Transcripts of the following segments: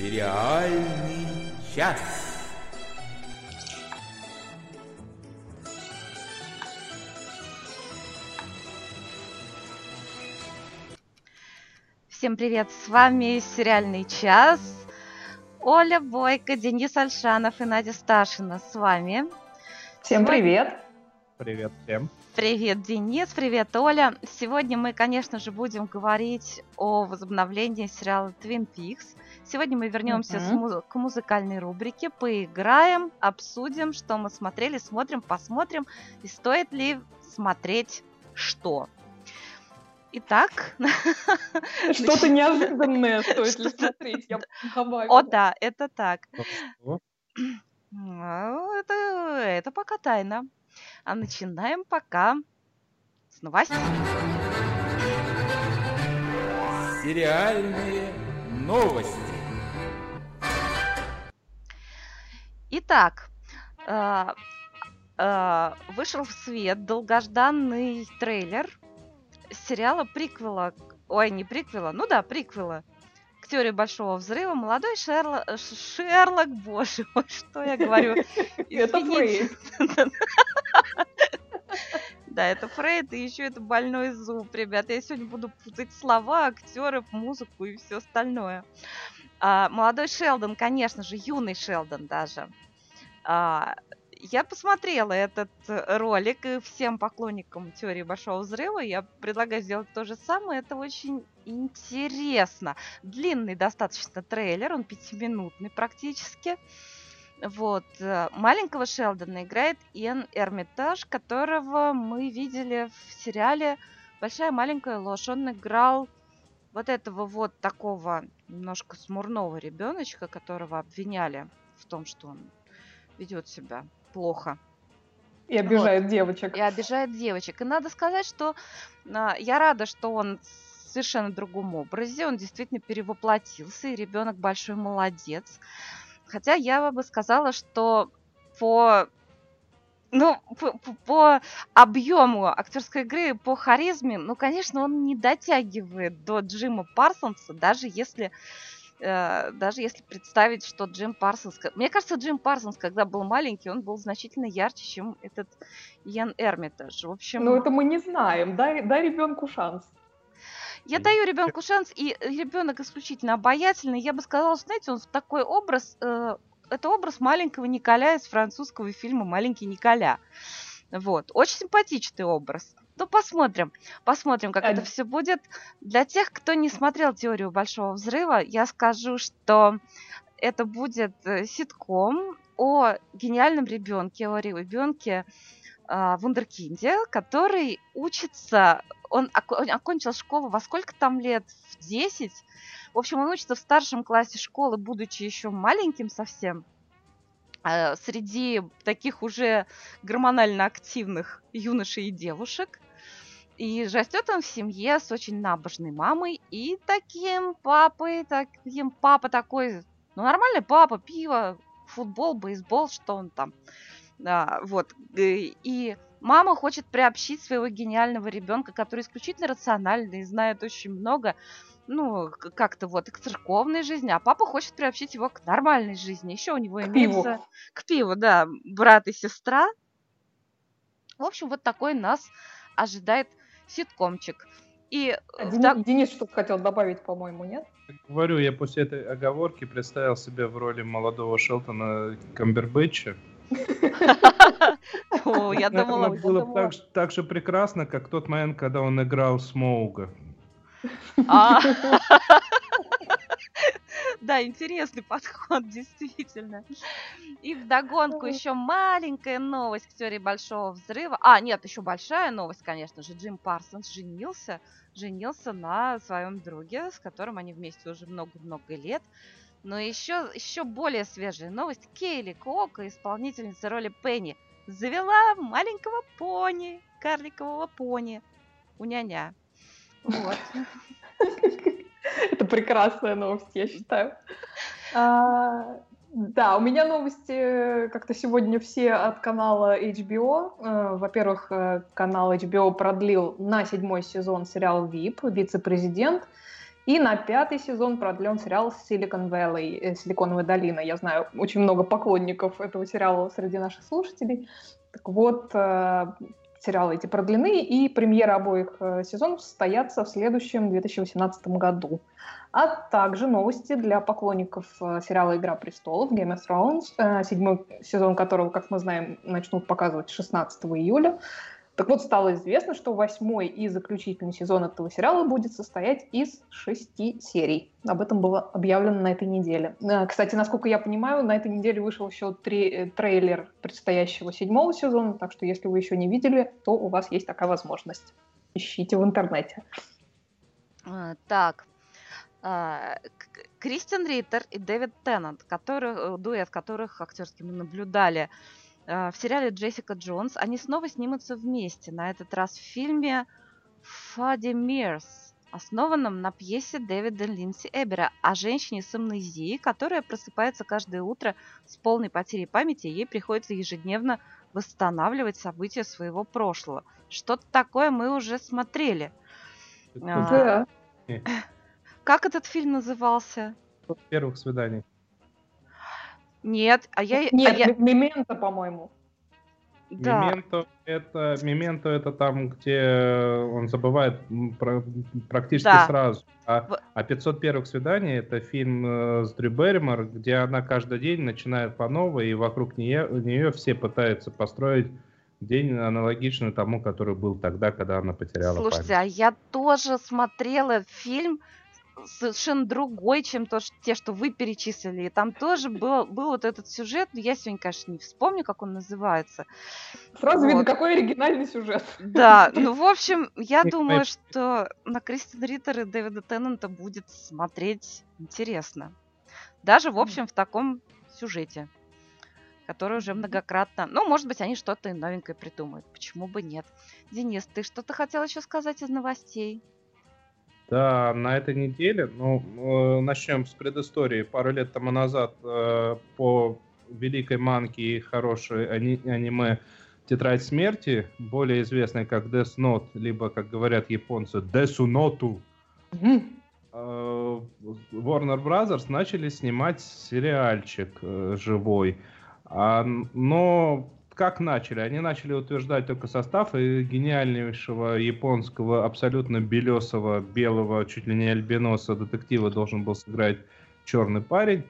Сериальный час. Всем привет, с вами «Сериальный час». Оля Бойко, Денис Альшанов и Надя Сташина с вами. Всем Сегодня- привет. Привет всем. Привет, Денис, привет, Оля. Сегодня мы, конечно же, будем говорить о возобновлении сериала Twin Peaks. Сегодня мы вернемся с Мгм. музы- к музыкальной рубрике, поиграем, обсудим, что мы смотрели, смотрим, посмотрим, и стоит ли смотреть что. Итак, Что-то неожиданное стоит ли смотреть, я добавила. о да, это так. Что? Ну, Это, это пока тайна. А начинаем пока с новостей. Сериальные новости. Итак, а, а, вышел в свет долгожданный трейлер сериала приквела, ой, не приквела, ну да, приквела к теории большого взрыва. Молодой Шерлок, Шерлок, боже мой, что я говорю? Это. Фрейд. Да, это Фрейд, и еще это больной зуб, ребята. Я сегодня буду путать слова, актеров, музыку и все остальное. А, молодой Шелдон, конечно же, юный Шелдон даже. А, я посмотрела этот э, ролик, и всем поклонникам теории Большого Взрыва я предлагаю сделать то же самое. Это очень интересно. Длинный достаточно трейлер, он пятиминутный практически. Вот. э, Маленького Шелдона играет Иэн Эрмитаж, которого мы видели в сериале «Большая маленькая ложь». Он играл вот этого вот такого немножко смурного ребеночка, которого обвиняли в том, что он ведет себя плохо И обижает девочек. и обижает девочек. И надо сказать, что а, я рада, что он в совершенно другом образе, он действительно перевоплотился, и ребенок большой молодец. Хотя я бы сказала, что по ну, по, по- объему актерской игры, по харизме, ну, конечно, он не дотягивает до Джима Парсонса, даже если э, даже если представить, что Джим Парсонс... Мне кажется, Джим Парсонс, когда был маленький, он был значительно ярче, чем этот Иэн Эрмитаж. В общем, Ну, это мы не знаем. Дай, дай ребенку шанс. я даю ребенку шанс, и ребенок исключительно обаятельный. Я бы сказала, знаете, он в такой образ... э, это образ маленького Николя из французского фильма «Маленький Николя». Вот. Очень симпатичный образ. Ну, посмотрим. Посмотрим, как А- это все будет. Для тех, кто не смотрел «Теорию Большого Взрыва», я скажу, что это будет э, ситком о гениальном ребенке, о ребенке а, вундеркинде, который учится, он, он окончил школу во сколько там лет? В 10? В общем, он учится в старшем классе школы, будучи еще маленьким совсем. а, Среди таких уже гормонально активных юношей и девушек. И растет он в семье с очень набожной мамой и таким папой, таким папа такой, ну нормальный папа, пиво, футбол, бейсбол, что он там. А, вот. э, И мама хочет приобщить своего гениального ребенка, который исключительно рациональный и знает очень много, ну, как-то вот и к церковной жизни, а папа хочет приобщить его к нормальной жизни. Еще у него К пиву. имеется... К пиву, да, брат и сестра. В общем, вот такой нас ожидает ситкомчик. И А в Дени- так- Денис что-то хотел добавить, по-моему, нет? Говорю, я после этой оговорки представил себя в роли молодого Шелтона Камбербэтча. О, я Это думала, было так же прекрасно, как тот момент, когда он играл Смоуга. А. Да, интересный подход, действительно. И вдогонку еще маленькая новость к теории большого взрыва. А, нет, еще большая новость, конечно же. Джим Парсонс женился, женился на своем друге, с которым они вместе уже много-много лет. Но еще, еще более свежая новость. Кейли Кока, исполнительница роли Пенни, завела маленького пони, карликового пони у няня. Вот. Это прекрасная новость, я считаю. А, Да, у меня новости э, как-то сегодня все от канала HBO. Э, Во-первых, э, канал HBO продлил на седьмой сезон сериал VIP, вице-президент. И на пятый сезон продлен сериал Silicon Valley, Силиконовая долина. Я знаю очень много поклонников этого сериала среди наших слушателей. Так вот, сериалы эти продлены, и премьера обоих э, сезонов состоятся в следующем 2018 году. А также новости для поклонников э, сериала «Игра престолов» Game of Thrones, э, седьмой сезон которого, как мы знаем, начнут показывать 16 июля. Так вот, стало известно, что восьмой и заключительный сезон этого сериала будет состоять из шести серий. Об этом было объявлено на этой неделе. Э, кстати, насколько я понимаю, на этой неделе вышел еще три, э, трейлер предстоящего седьмого сезона, так что если вы еще не видели, то у вас есть такая возможность. Ищите в интернете. А, Так, а, Кристиан Риттер и Дэвид Теннант, которых, э, дуэт которых актерски мы наблюдали в сериале Джессика Джонс, они снова снимутся вместе, на этот раз в фильме Фади Мирс, основанном на пьесе Дэвида Линдси Эбера о женщине с амнезией, которая просыпается каждое утро с полной потерей памяти, и ей приходится ежедневно восстанавливать события своего прошлого. Что-то такое мы уже смотрели. А, Да. Как этот фильм назывался? Первых свиданий. Нет, а я... а Нет, я- М- Мементо, по-моему. да. Мементо это, Мементо это там, где он забывает про- практически Да. сразу. А, В- а 500 первых свиданий это фильм э, с Дрю Берримор, где она каждый день начинает по новой, и вокруг нее, нее все пытаются построить день аналогичный тому, который был тогда, когда она потеряла Слушайте, память. а я тоже смотрела фильм совершенно другой, чем то, ш- те, что вы перечислили. И там тоже был, был вот этот сюжет, но я сегодня, конечно, не вспомню, как он называется. Сразу видно, Вот. какой оригинальный сюжет. Да, ну, в общем, я думаю, что на Кристин Риттер и Дэвида Теннанта будет смотреть интересно. Даже, в общем, в таком сюжете, который уже многократно... Ну, может быть, они что-то новенькое придумают. Почему бы нет? Денис, ты что-то хотел еще сказать из новостей? Да, на этой неделе, ну, э, начнем с предыстории. Пару лет тому назад э, по великой манке и хорошей ани- аниме «Тетрадь смерти», более известной как Death Note, либо, как говорят японцы, Desu Notu, э, Warner Brothers начали снимать сериальчик э, живой. А, но как начали? Они начали утверждать только состав и гениальнейшего японского абсолютно белесого, белого, чуть ли не альбиноса детектива должен был сыграть черный парень.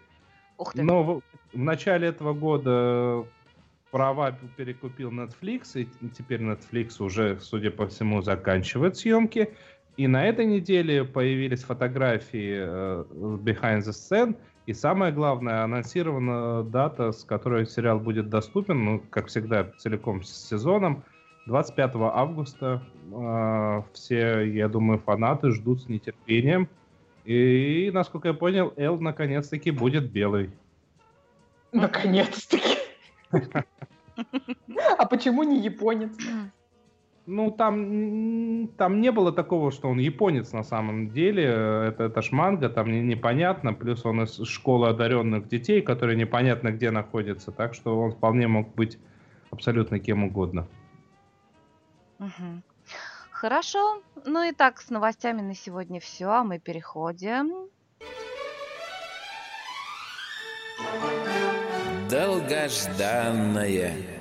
Ух ты. Но в, в начале этого года права перекупил Netflix, и теперь Netflix уже, судя по всему, заканчивает съемки. И на этой неделе появились фотографии э, behind the scene, и самое главное, анонсирована дата, с которой сериал будет доступен, ну, как всегда, целиком с сезоном, 25 августа. Э, все, я думаю, фанаты ждут с нетерпением. И, насколько я понял, Эл наконец-таки будет белый. Наконец-таки. А почему не японец? Ну, там, там не было такого, что он японец на самом деле. Это, это ж манга, там не- непонятно. Плюс он из школы одаренных детей, которые непонятно где находятся. Так что он вполне мог быть абсолютно кем угодно. Мгм. Хорошо. Ну и так, с новостями на сегодня все, а мы переходим. Долгожданное.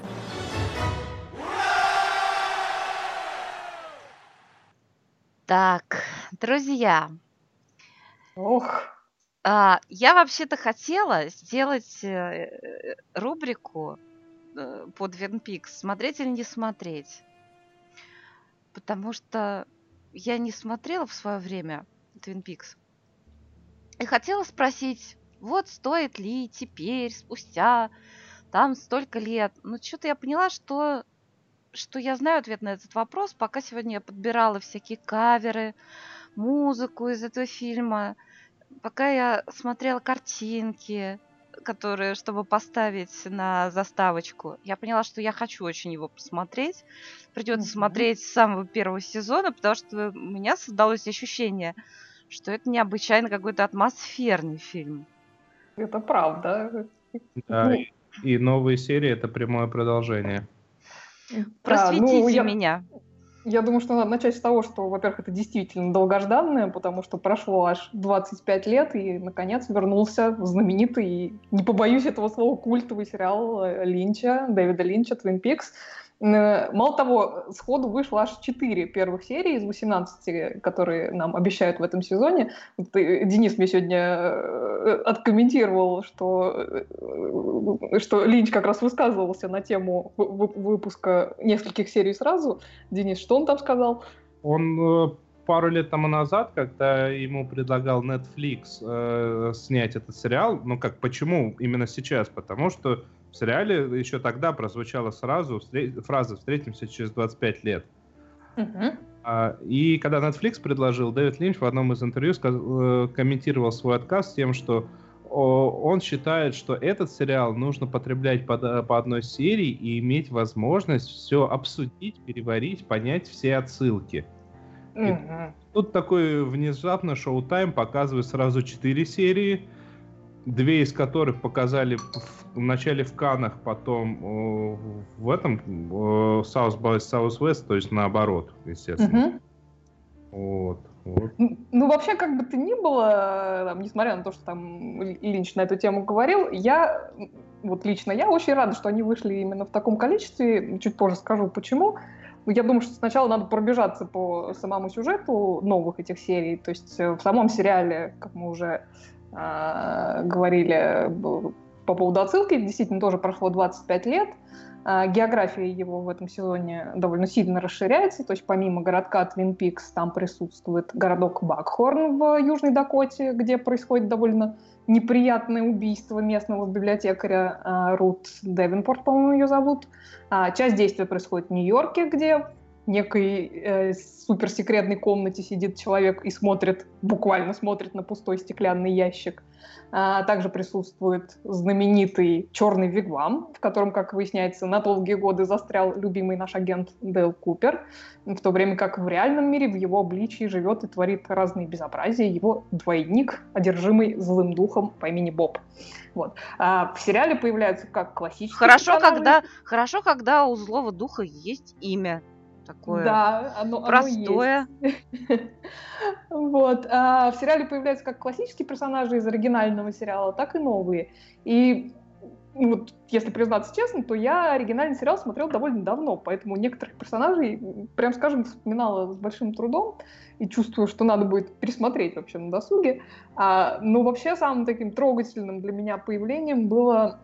Так, друзья, Ох, а, я вообще-то хотела сделать э, рубрику э, по Twin Peaks «Смотреть или не смотреть?» Потому что я не смотрела в свое время Twin Peaks. И хотела спросить, вот стоит ли теперь, спустя там столько лет. Но что-то я поняла, что, что я знаю ответ на этот вопрос, пока сегодня я подбирала всякие каверы, музыку из этого фильма, пока я смотрела картинки, которые, чтобы поставить на заставочку, я поняла, что я хочу очень его посмотреть. Придется Мгм. смотреть с самого первого сезона, потому что у меня создалось ощущение, что это необычайно какой-то атмосферный фильм. это правда. Да, Ну. и, и новые серии это прямое продолжение. Да, Просветите ну, я- меня. Я думаю, что надо начать с того, что, во-первых, это действительно долгожданное, потому что прошло аж 25 лет, и, наконец, вернулся знаменитый, не побоюсь этого слова, культовый сериал Линча, Дэвида Линча, «Твин Пикс», мало того, сходу вышло аж 4 первых серии из 18, которые нам обещают в этом сезоне. Э, Денис мне сегодня э, откомментировал, что, что Линч как раз высказывался на тему выпуска нескольких серий сразу. Денис, что он там сказал? Он пару лет тому назад, когда ему предлагал Netflix э, снять этот сериал, ну как, почему именно сейчас? Потому что в сериале еще тогда прозвучала сразу фраза «встретимся через 25 лет». Uh-huh. И когда Netflix предложил, Дэвид Линч в одном из интервью э, комментировал свой отказ тем, что он считает, что этот сериал нужно потреблять по, по одной серии и иметь возможность все обсудить, переварить, понять все отсылки. Uh-huh. Тут такой внезапно Шоу-Тайм показывает сразу четыре серии, две из которых показали в, начале в Канах, потом э, в этом э, South by Southwest, то есть наоборот, естественно. Угу. Вот, вот. Ну, вообще, как бы то ни было, там, несмотря на то, что там Линч на эту тему говорил, я, вот лично я очень рада, что они вышли именно в таком количестве. Чуть позже скажу, почему. Я думаю, что сначала надо пробежаться по самому сюжету новых этих серий. То есть э, в самом сериале, как мы уже говорили по поводу отсылки, действительно тоже прошло 25 лет. Э, география его в этом сезоне довольно сильно расширяется, то есть помимо городка Твин Пикс там присутствует городок Бакхорн в Южной Дакоте, где происходит довольно неприятное убийство местного библиотекаря э, Рут Девинпорт, по-моему, ее зовут. А, часть действия происходит в Нью-Йорке, где некой э, суперсекретной комнате сидит человек и смотрит, буквально смотрит на пустой стеклянный ящик. А, также присутствует знаменитый черный вигвам, в котором, как выясняется, на долгие годы застрял любимый наш агент Дейл Купер, в то время как в реальном мире в его обличии живет и творит разные безобразия его двойник, одержимый злым духом по имени Боб. Вот. А в сериале появляются как классические хорошо, когда Хорошо, когда у злого духа есть имя такое да, оно, простое. Оно вот. А в сериале появляются как классические персонажи из оригинального сериала, так и новые. И ну вот, если признаться честно, то я оригинальный сериал смотрел довольно давно, поэтому некоторых персонажей, прям скажем, вспоминала с большим трудом и чувствую, что надо будет пересмотреть вообще на досуге. А, но вообще самым таким трогательным для меня появлением было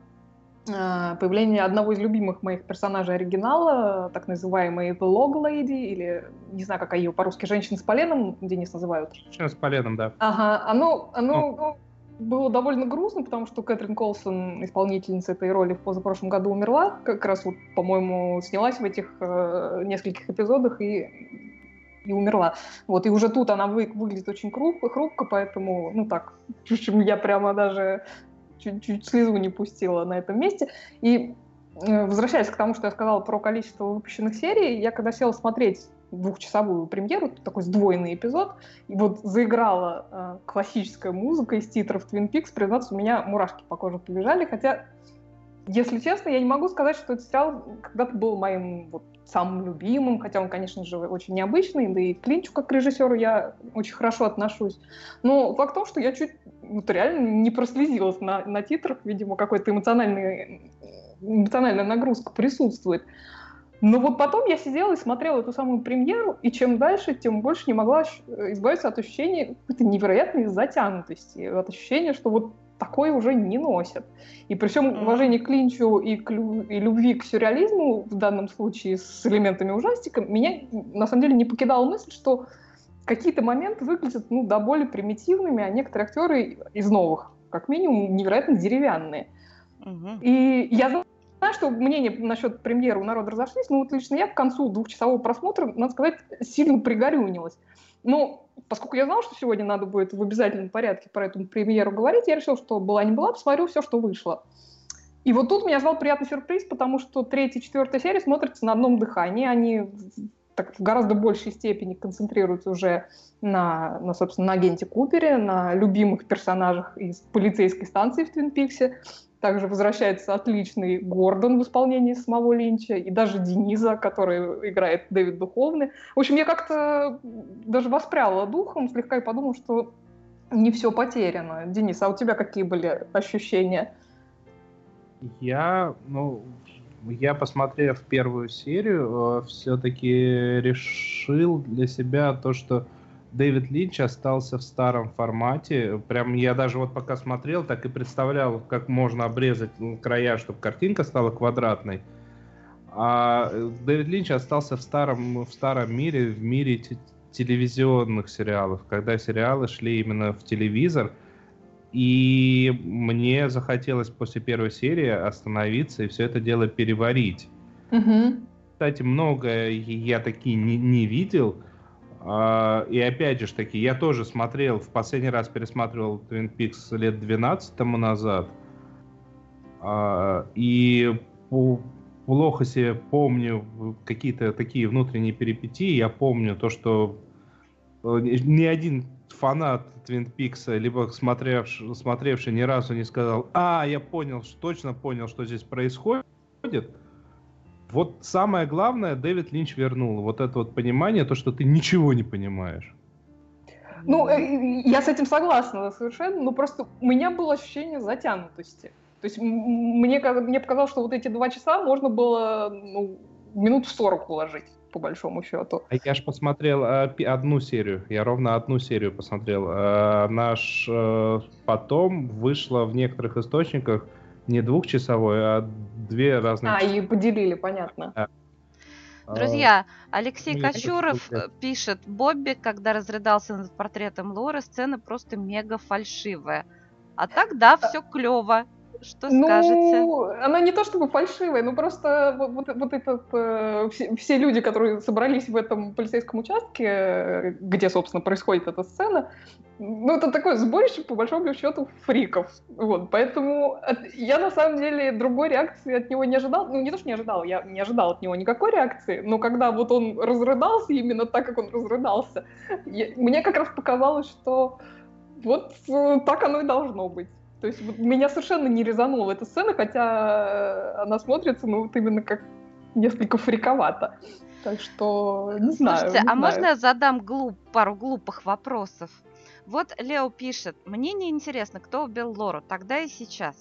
появление одного из любимых моих персонажей оригинала, так называемой The Log Lady, или не знаю, как ее по-русски, женщина с поленом, Денис называют. Женщина с поленом, да. Ага, оно, оно ну. было довольно грустно, потому что Кэтрин Колсон, исполнительница этой роли, в позапрошлом году умерла, как раз вот, по-моему, снялась в этих э, нескольких эпизодах и и умерла. Вот, и уже тут она вы, выглядит очень хрупко, хрупко, поэтому, ну так, в общем, я прямо даже чуть-чуть слезу не пустила на этом месте. И э, возвращаясь к тому, что я сказала про количество выпущенных серий, я когда села смотреть двухчасовую премьеру, такой сдвоенный эпизод, и вот заиграла э, классическая музыка из титров Twin Peaks, признаться, у меня мурашки по коже побежали, хотя, если честно, я не могу сказать, что этот сериал когда-то был моим вот, самым любимым, хотя он, конечно же, очень необычный, да и к Клинчу как к режиссеру я очень хорошо отношусь. Но факт в том, что я чуть вот, реально не прослезилась на, на титрах, видимо, какой-то эмоциональный, эмоциональная нагрузка присутствует. Но вот потом я сидела и смотрела эту самую премьеру, и чем дальше, тем больше не могла избавиться от ощущения какой-то невероятной затянутости, от ощущения, что вот такое уже не носят. И при всем уважении к Линчу и, к, и любви к сюрреализму, в данном случае с элементами ужастика, меня на самом деле не покидала мысль, что какие-то моменты выглядят ну, до более примитивными, а некоторые актеры из новых, как минимум, невероятно деревянные. Угу. И я знаю, что мнения насчет премьеры у народа разошлись, но вот лично я к концу двухчасового просмотра, надо сказать, сильно пригорюнилась. Ну, поскольку я знала, что сегодня надо будет в обязательном порядке про эту премьеру говорить, я решила, что была не была, посмотрю все, что вышло. И вот тут меня ждал приятный сюрприз, потому что третья и четвертая серия смотрятся на одном дыхании. Они так, в гораздо большей степени концентрируются уже на, на, собственно, на агенте Купере, на любимых персонажах из полицейской станции в Твин Пиксе. Также возвращается отличный Гордон в исполнении самого Линча, и даже Дениза, который играет Дэвид Духовный. В общем, я как-то даже воспряла духом слегка и подумала, что не все потеряно. Денис, а у тебя какие были ощущения? Я, ну, я, посмотрев первую серию, э, все-таки решил для себя то, что Дэвид Линч остался в старом формате. Прям я даже вот пока смотрел, так и представлял, как можно обрезать края, чтобы картинка стала квадратной. А Дэвид Линч остался в старом, в старом мире, в мире телевизионных сериалов, когда сериалы шли именно в телевизор. И мне захотелось после первой серии остановиться и все это дело переварить. Угу. Кстати, многое я такие не, не видел. А, и опять же таки, я тоже смотрел, в последний раз пересматривал Twin Peaks лет 12 тому назад. А, и плохо себе помню какие-то такие внутренние перипетии. Я помню то, что э, ни один фанат Twin Peaks, либо смотревший, смотревший ни разу не сказал, а, я понял, точно понял, что здесь происходит. Вот самое главное, Дэвид Линч вернул. Вот это вот понимание, то, что ты ничего не понимаешь. Ну, э, я с этим согласна совершенно, но просто у меня было ощущение затянутости. То есть мне, мне показалось, что вот эти два часа можно было ну, минут в сорок уложить, по большому счету. А я же посмотрел э, одну серию, я ровно одну серию посмотрел. Э, наш потом вышло в некоторых источниках не двухчасовой, а две разные. А, и поделили, понятно. Да. Друзья, Алексей ну, Кочуров пишет, Бобби, когда разрыдался над портретом Лоры, сцена просто мега фальшивая. А так, да, все клево. Что ну, скажете? Она не то чтобы фальшивая, но просто вот, вот этот, э, все, все люди, которые собрались в этом полицейском участке, где, собственно, происходит эта сцена, ну, это такое сборище, по большому счету, фриков. Вот, поэтому от, я, на самом деле, другой реакции от него не ожидал. Ну, не то, что не ожидал, я не ожидал от него никакой реакции, но когда вот он разрыдался именно так, как он разрыдался, я, мне как раз показалось, что вот э, так оно и должно быть. То есть вот, меня совершенно не резанула эта сцена, хотя э, она смотрится, ну, вот именно как несколько фриковато. Так что, не знаю. Слушайте, не а знаю. можно я задам глуп, пару глупых вопросов? Вот Лео пишет, мне не интересно, кто убил Лору, тогда и сейчас.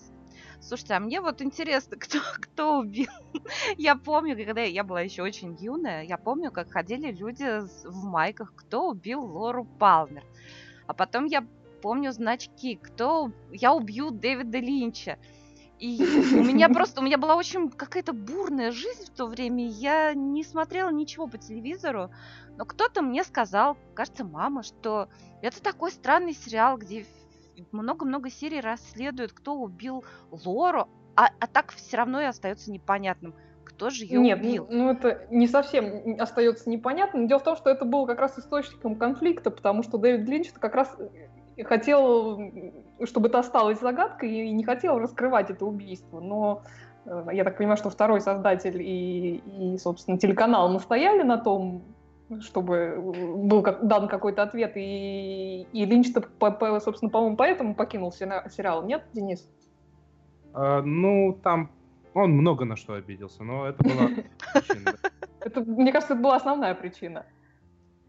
Слушайте, а мне вот интересно, кто, кто убил. я помню, когда я была еще очень юная, я помню, как ходили люди в майках, кто убил Лору Палмер. А потом я помню значки, кто... Я убью Дэвида Линча. И у меня просто, у меня была очень какая-то бурная жизнь в то время. Я не смотрела ничего по телевизору, но кто-то мне сказал, кажется, мама, что это такой странный сериал, где много-много серий расследуют, кто убил Лору, а, а так все равно и остается непонятным, кто же ее Нет, убил. ну это не совсем остается непонятным. Дело в том, что это было как раз источником конфликта, потому что Дэвид Линч как раз хотел, чтобы это осталось загадкой, и не хотел раскрывать это убийство. Но э, я так понимаю, что второй создатель и, и собственно, телеканал настояли на том, чтобы был как, дан какой-то ответ, и, и Линч-то, по, по, собственно, по-моему, поэтому покинул сериал, нет, Денис? А, ну, там он много на что обиделся, но это была причина. Это, мне кажется, это была основная причина.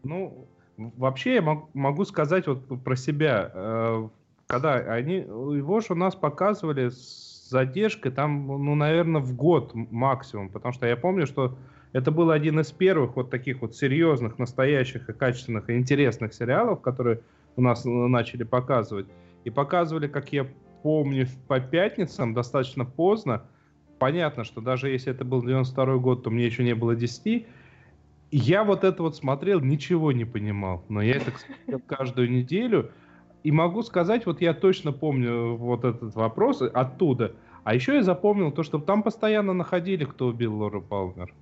Ну, Вообще я могу сказать вот про себя. Э, когда они, его же у нас показывали с задержкой, там, ну, наверное, в год максимум, потому что я помню, что это был один из первых вот таких вот серьезных, настоящих и качественных и интересных сериалов, которые у нас начали показывать. И показывали, как я помню, по пятницам достаточно поздно. Понятно, что даже если это был 92 год, то мне еще не было 10, я вот это вот смотрел, ничего не понимал, но я это смотрел каждую неделю, и могу сказать, вот я точно помню вот этот вопрос оттуда. А еще я запомнил то, что там постоянно находили, кто убил Лору Палмер.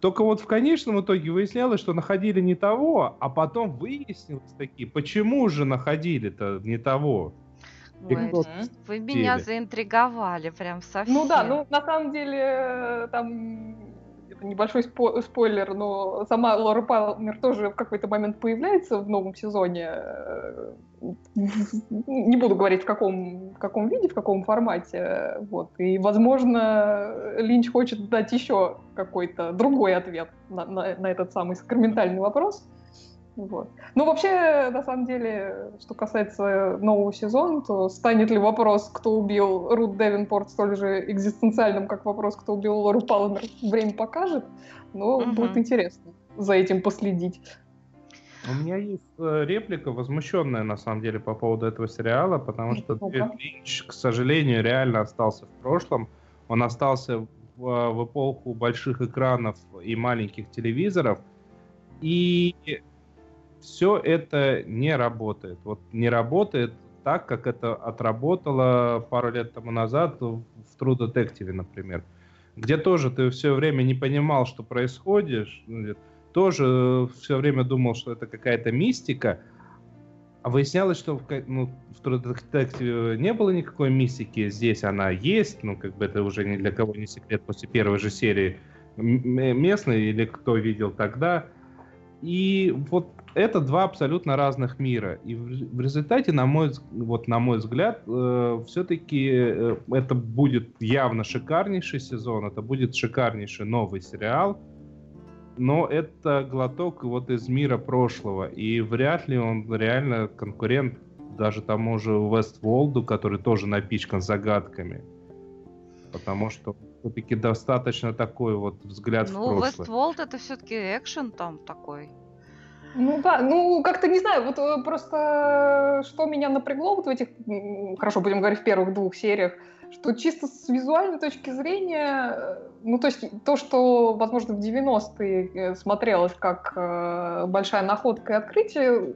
Только вот в конечном итоге выяснялось, что находили не того, а потом выяснилось такие, почему же находили-то не того. Ой, вы меня заинтриговали прям совсем. Ну да, ну на самом деле там небольшой спо- спойлер, но сама Лора Палмер тоже в какой-то момент появляется в новом сезоне. Э, не буду говорить в каком, в каком виде, в каком формате. Вот. И, возможно, Линч хочет дать еще какой-то другой ответ на, на, на этот самый сакраментальный вопрос. Вот. Ну, вообще, на самом деле, что касается нового сезона, то станет ли вопрос, кто убил Рут Девинпорт, столь же экзистенциальным, как вопрос, кто убил Лору Палмер, время покажет. Но угу. будет интересно за этим последить. У меня есть э, реплика возмущенная, на самом деле, по поводу этого сериала, потому что Дэвид Линч, к сожалению, реально остался в прошлом. Он остался в, в эпоху больших экранов и маленьких телевизоров. И все это не работает. Вот не работает так, как это отработало пару лет тому назад в True Detective, например, где тоже ты все время не понимал, что происходит, тоже все время думал, что это какая-то мистика, а выяснялось, что в, ну, в True Detective не было никакой мистики, здесь она есть, ну, как бы это уже ни для кого не секрет после первой же серии местный или кто видел тогда. И вот это два абсолютно разных мира. И в, результате, на мой, вот, на мой взгляд, э, все-таки э, это будет явно шикарнейший сезон, это будет шикарнейший новый сериал, но это глоток вот из мира прошлого, и вряд ли он реально конкурент даже тому же Вестволду, который тоже напичкан загадками. Потому что все-таки достаточно такой вот взгляд ну, в прошлое. Ну, Вестволд это все-таки экшен там такой. Ну да, ну как-то не знаю, вот э, просто что меня напрягло вот в этих, хорошо, будем говорить, в первых двух сериях, что чисто с визуальной точки зрения, э, ну то есть то, что, возможно, в 90-е э, смотрелось как э, большая находка и открытие,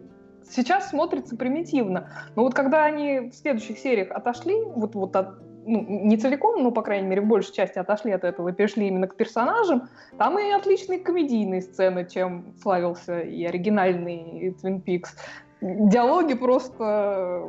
сейчас смотрится примитивно. Но вот когда они в следующих сериях отошли вот, вот от ну, не целиком, но, по крайней мере, в большей части отошли от этого и перешли именно к персонажам, там и отличные комедийные сцены, чем славился и оригинальный Twin Peaks. Диалоги просто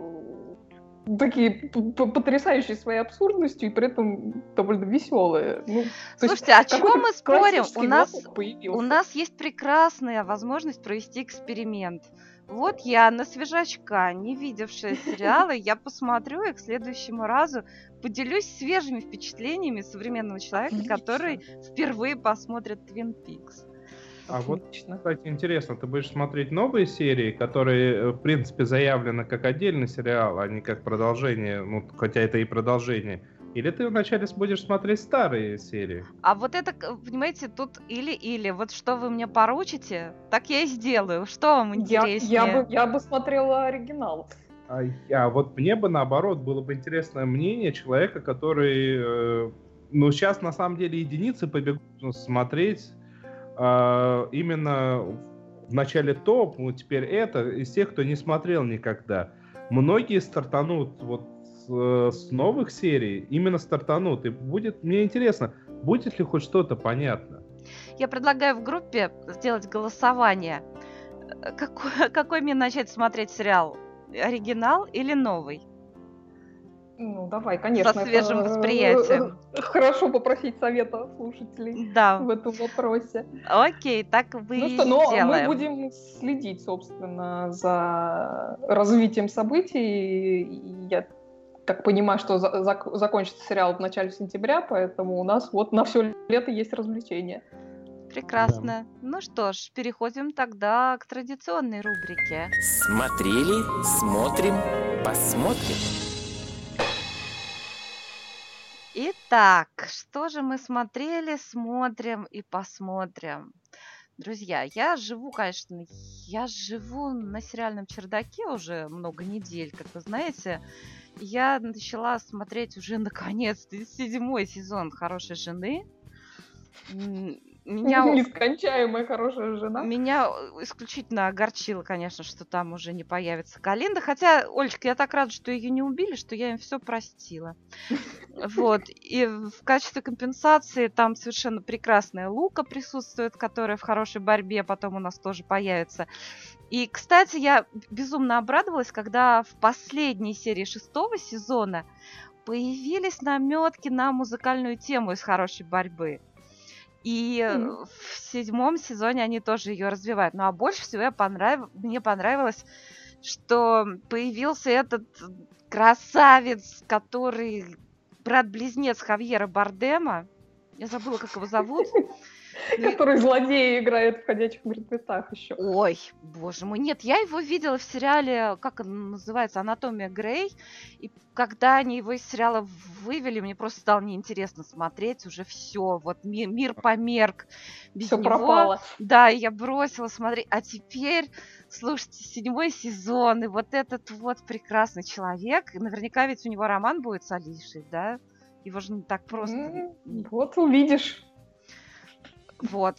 такие потрясающие своей абсурдностью и при этом довольно веселые. Ну, Слушайте, а чего мы спорим? У нас, у нас есть прекрасная возможность провести эксперимент. Вот я на свежачка, не видевшая сериалы, я посмотрю и к следующему разу поделюсь свежими впечатлениями современного человека, Отлично. который впервые посмотрит Twin Peaks. А вот, кстати, интересно, ты будешь смотреть новые серии, которые, э, в принципе, заявлены как отдельный сериал, а не как продолжение, ну, хотя это и продолжение. Или ты вначале будешь смотреть старые серии? А вот это, понимаете, тут или-или. Вот что вы мне поручите, так я и сделаю. Что вам интереснее? Я, я, бы, я бы смотрела оригинал. А, я, вот мне бы наоборот было бы интересное мнение человека, который, э, ну сейчас на самом деле единицы побегут смотреть э, именно в начале топ, ну теперь это из тех, кто не смотрел никогда. Многие стартанут вот э, с новых серий, именно стартанут, и будет мне интересно, будет ли хоть что-то понятно. Я предлагаю в группе сделать голосование. Э, какой, какой мне начать смотреть сериал? оригинал или новый? Ну, давай, конечно. Со свежим это... восприятием. Хорошо попросить совета слушателей да. в этом вопросе. Окей, так вы Ну что, но ну, мы будем следить, собственно, за развитием событий. Я так понимаю, что за- за- закончится сериал в начале сентября, поэтому у нас вот на все лето есть развлечения. Прекрасно. Да. Ну что ж, переходим тогда к традиционной рубрике. Смотрели, смотрим, посмотрим. Итак, что же мы смотрели, смотрим и посмотрим? Друзья, я живу, конечно, я живу на сериальном чердаке уже много недель, как вы знаете. Я начала смотреть уже наконец-то седьмой сезон «Хорошей жены» меня... Нескончаемая хорошая жена. Меня исключительно огорчило, конечно, что там уже не появится Калинда. Хотя, Олечка, я так рада, что ее не убили, что я им все простила. Вот. И в качестве компенсации там совершенно прекрасная Лука присутствует, которая в хорошей борьбе потом у нас тоже появится. И, кстати, я безумно обрадовалась, когда в последней серии шестого сезона появились наметки на музыкальную тему из хорошей борьбы. И Мгм. в седьмом сезоне они тоже ее развивают. Ну а больше всего я понрав... мне понравилось, что появился этот красавец, который брат-близнец Хавьера Бардема. Я забыла, как его зовут. Ну Который злодеи играет в «Ходячих мертвецах» еще. Ой, боже мой, нет, я его видела в сериале, как он называется, «Анатомия Грей», и когда они его из сериала вывели, мне просто стало неинтересно смотреть, уже все, вот ми- мир померк без Все него. пропало. Да, я бросила смотреть, а теперь, слушайте, седьмой сезон, и вот этот вот прекрасный человек, наверняка ведь у него роман будет с Алишей, да? Его же не так просто... М, Вот увидишь. Вот.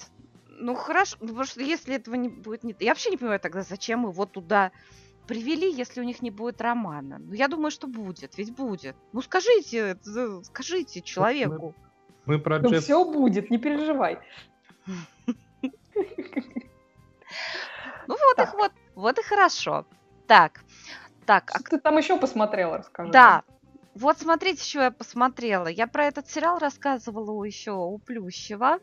Ну хорошо, потому что если этого не будет... Не... Я вообще не понимаю тогда, зачем его туда привели, если у них не будет романа. Ну, я думаю, что будет, ведь будет. Ну, скажите, скажите человеку. Мы про Ну, Джет все будет, не переживай. Ну, вот их вот, вот и хорошо. Так, так, а Что ты там еще посмотрела, расскажи. Да. Вот смотрите, что я посмотрела. Я про этот сериал рассказывала еще у Плющева.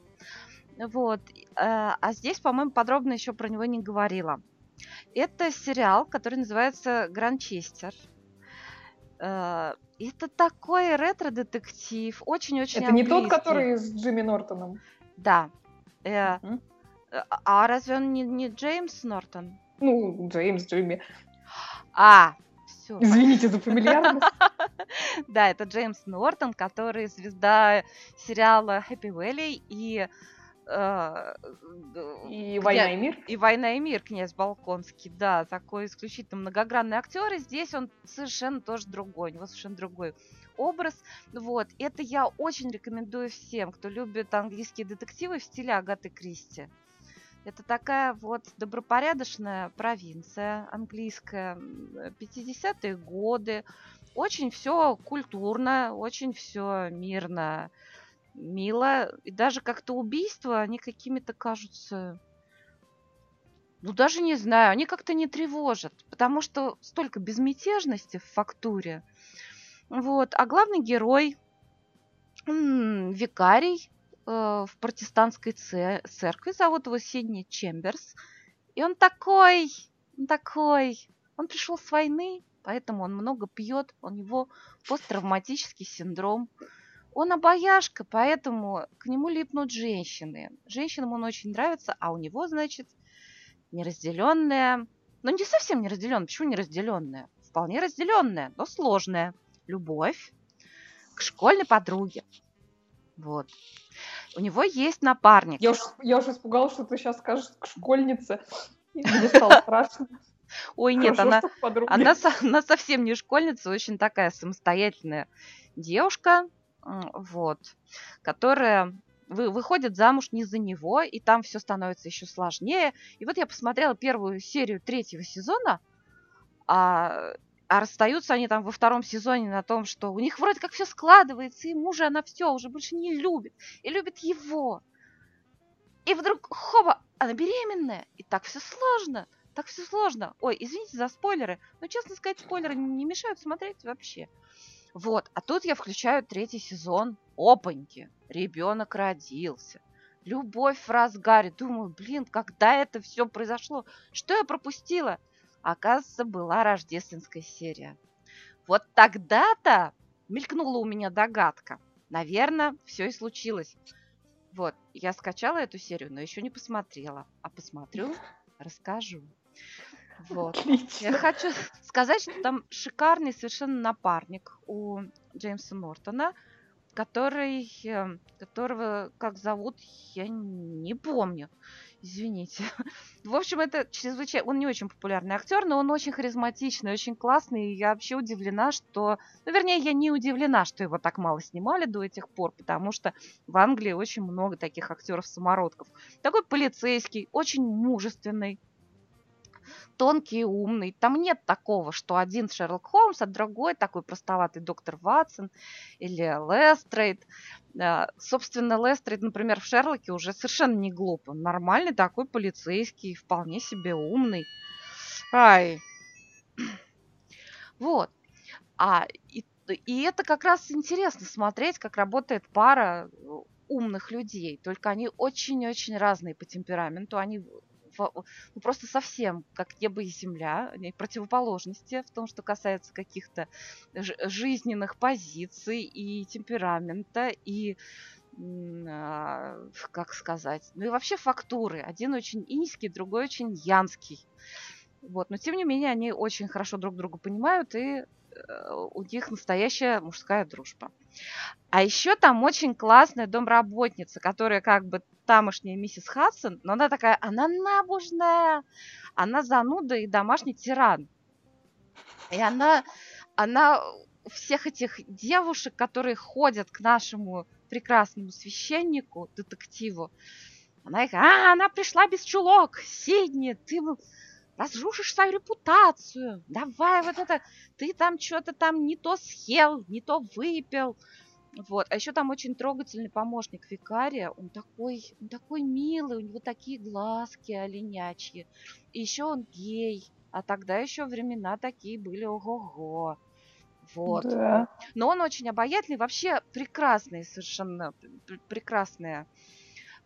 Вот. э, А здесь, по-моему, подробно еще про него не говорила. Это сериал, который называется Гранчестер. Э, Это такой ретро-детектив, очень-очень Это не тот, английский. который с Джимми Нортоном. Да. Э, А разве он не, не Джеймс Нортон? Ну, Джеймс, Джимми. А, все. Извините за фамильярность. Да, это Джеймс Нортон, который звезда сериала Happy Valley и, И «Война и мир». и «Война и мир» князь Балконский. Да, такой исключительно многогранный актер. И здесь он совершенно тоже другой. У него совершенно другой образ. Вот. Это я очень рекомендую всем, кто любит английские детективы в стиле Агаты Кристи. Это такая вот добропорядочная провинция английская, м, 50-е годы. Очень все культурно, очень все мирно, мило. И даже как-то убийства, они какими-то кажутся... Ну, даже не знаю, они как-то не тревожат, потому что столько безмятежности в фактуре. Вот. А главный герой, викарий э, в протестантской це- церкви, зовут его Сидни Чемберс. И он такой, он такой, он пришел с войны, поэтому он много пьет, у него посттравматический синдром. Он обаяшка, поэтому к нему липнут женщины. Женщинам он очень нравится, а у него, значит, неразделенная, ну не совсем неразделенная, почему неразделенная? Вполне разделенная, но сложная любовь к школьной подруге. Вот. У него есть напарник. Я уж, я уж испугалась, что ты сейчас скажешь к школьнице. Мне стало страшно. Ой, нет, Хорошо, она. Она, она совсем не школьница, очень такая самостоятельная девушка, вот, которая вы- выходит замуж не за него, и там все становится еще сложнее. И вот я посмотрела первую серию третьего сезона, а, а расстаются они там во втором сезоне на том, что у них вроде как все складывается, и мужа она все уже больше не любит, и любит его. И вдруг, хоба, она беременная, и так все сложно, так все сложно. Ой, извините за спойлеры, но, честно сказать, спойлеры не мешают смотреть вообще. Вот, а тут я включаю третий сезон. Опаньки, ребенок родился. Любовь в разгаре. Думаю, блин, когда это все произошло? Что я пропустила? Оказывается, была рождественская серия. Вот тогда-то мелькнула у меня догадка. Наверное, все и случилось. Вот, я скачала эту серию, но еще не посмотрела. А посмотрю, расскажу. Вот. Я Отлично. хочу сказать, что там шикарный совершенно напарник у Джеймса Нортона, который, э, которого как зовут, я не помню. Извините. В общем, это чрезвычайно... Он не очень популярный актер, но он очень харизматичный, очень классный. И я вообще удивлена, что... Ну, вернее, я не удивлена, что его так мало снимали до этих пор, потому что в Англии очень много таких актеров-самородков. Такой полицейский, очень мужественный, тонкий и умный. Там нет такого, что один Шерлок Холмс, а другой такой простоватый доктор Ватсон или Лестрейд. Э, Собственно, Лестрейд, например, в Шерлоке уже совершенно не глуп. Он нормальный такой полицейский, вполне себе умный. Ай. Вот. А, и, и это как раз интересно смотреть, как работает пара. умных людей, только они очень-очень разные по темпераменту, они ну, просто совсем как небо и земля, противоположности в том, что касается каких-то жизненных позиций и темперамента, и а, как сказать, ну и вообще фактуры. Один очень иньский, другой очень янский. Вот, но тем не менее они очень хорошо друг друга понимают, и у них настоящая мужская дружба. А еще там очень классная домработница, которая как бы тамошняя миссис Хадсон, но она такая, она набожная, она зануда и домашний тиран. И она, она всех этих девушек, которые ходят к нашему прекрасному священнику, детективу, она их, а, она пришла без чулок, Сидни, ты разрушишь свою репутацию, давай вот это, ты там что-то там не то съел, не то выпил. Вот. А еще там очень трогательный помощник викария. Он такой, он такой милый, у него такие глазки оленячьи. И еще он гей. А тогда еще времена такие были, ого-го. Вот. Да. Но он очень обаятельный, вообще прекрасный, совершенно прекрасный.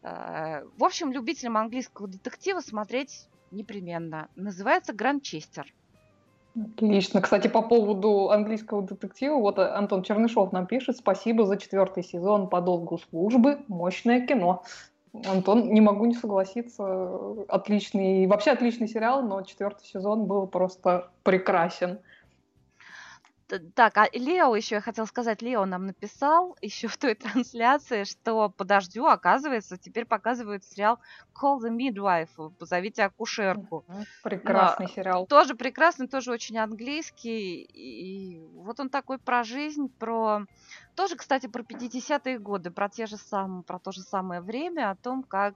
Э, в общем, любителям английского детектива смотреть непременно. Называется Гранчестер. Отлично. Кстати, по поводу английского детектива, вот Антон Чернышов нам пишет, спасибо за четвертый сезон по долгу службы, мощное кино. Антон, не могу не согласиться, отличный, вообще отличный сериал, но четвертый сезон был просто прекрасен. Так, а Лео еще, я хотела сказать, Лео нам написал еще в той трансляции, что по дождю, оказывается, теперь показывают сериал Call the Midwife, позовите акушерку. Прекрасный Но, сериал. Тоже прекрасный, тоже очень английский. И вот он такой про жизнь, про... Тоже, кстати, про 50-е годы, про те же самые, про то же самое время, о том, как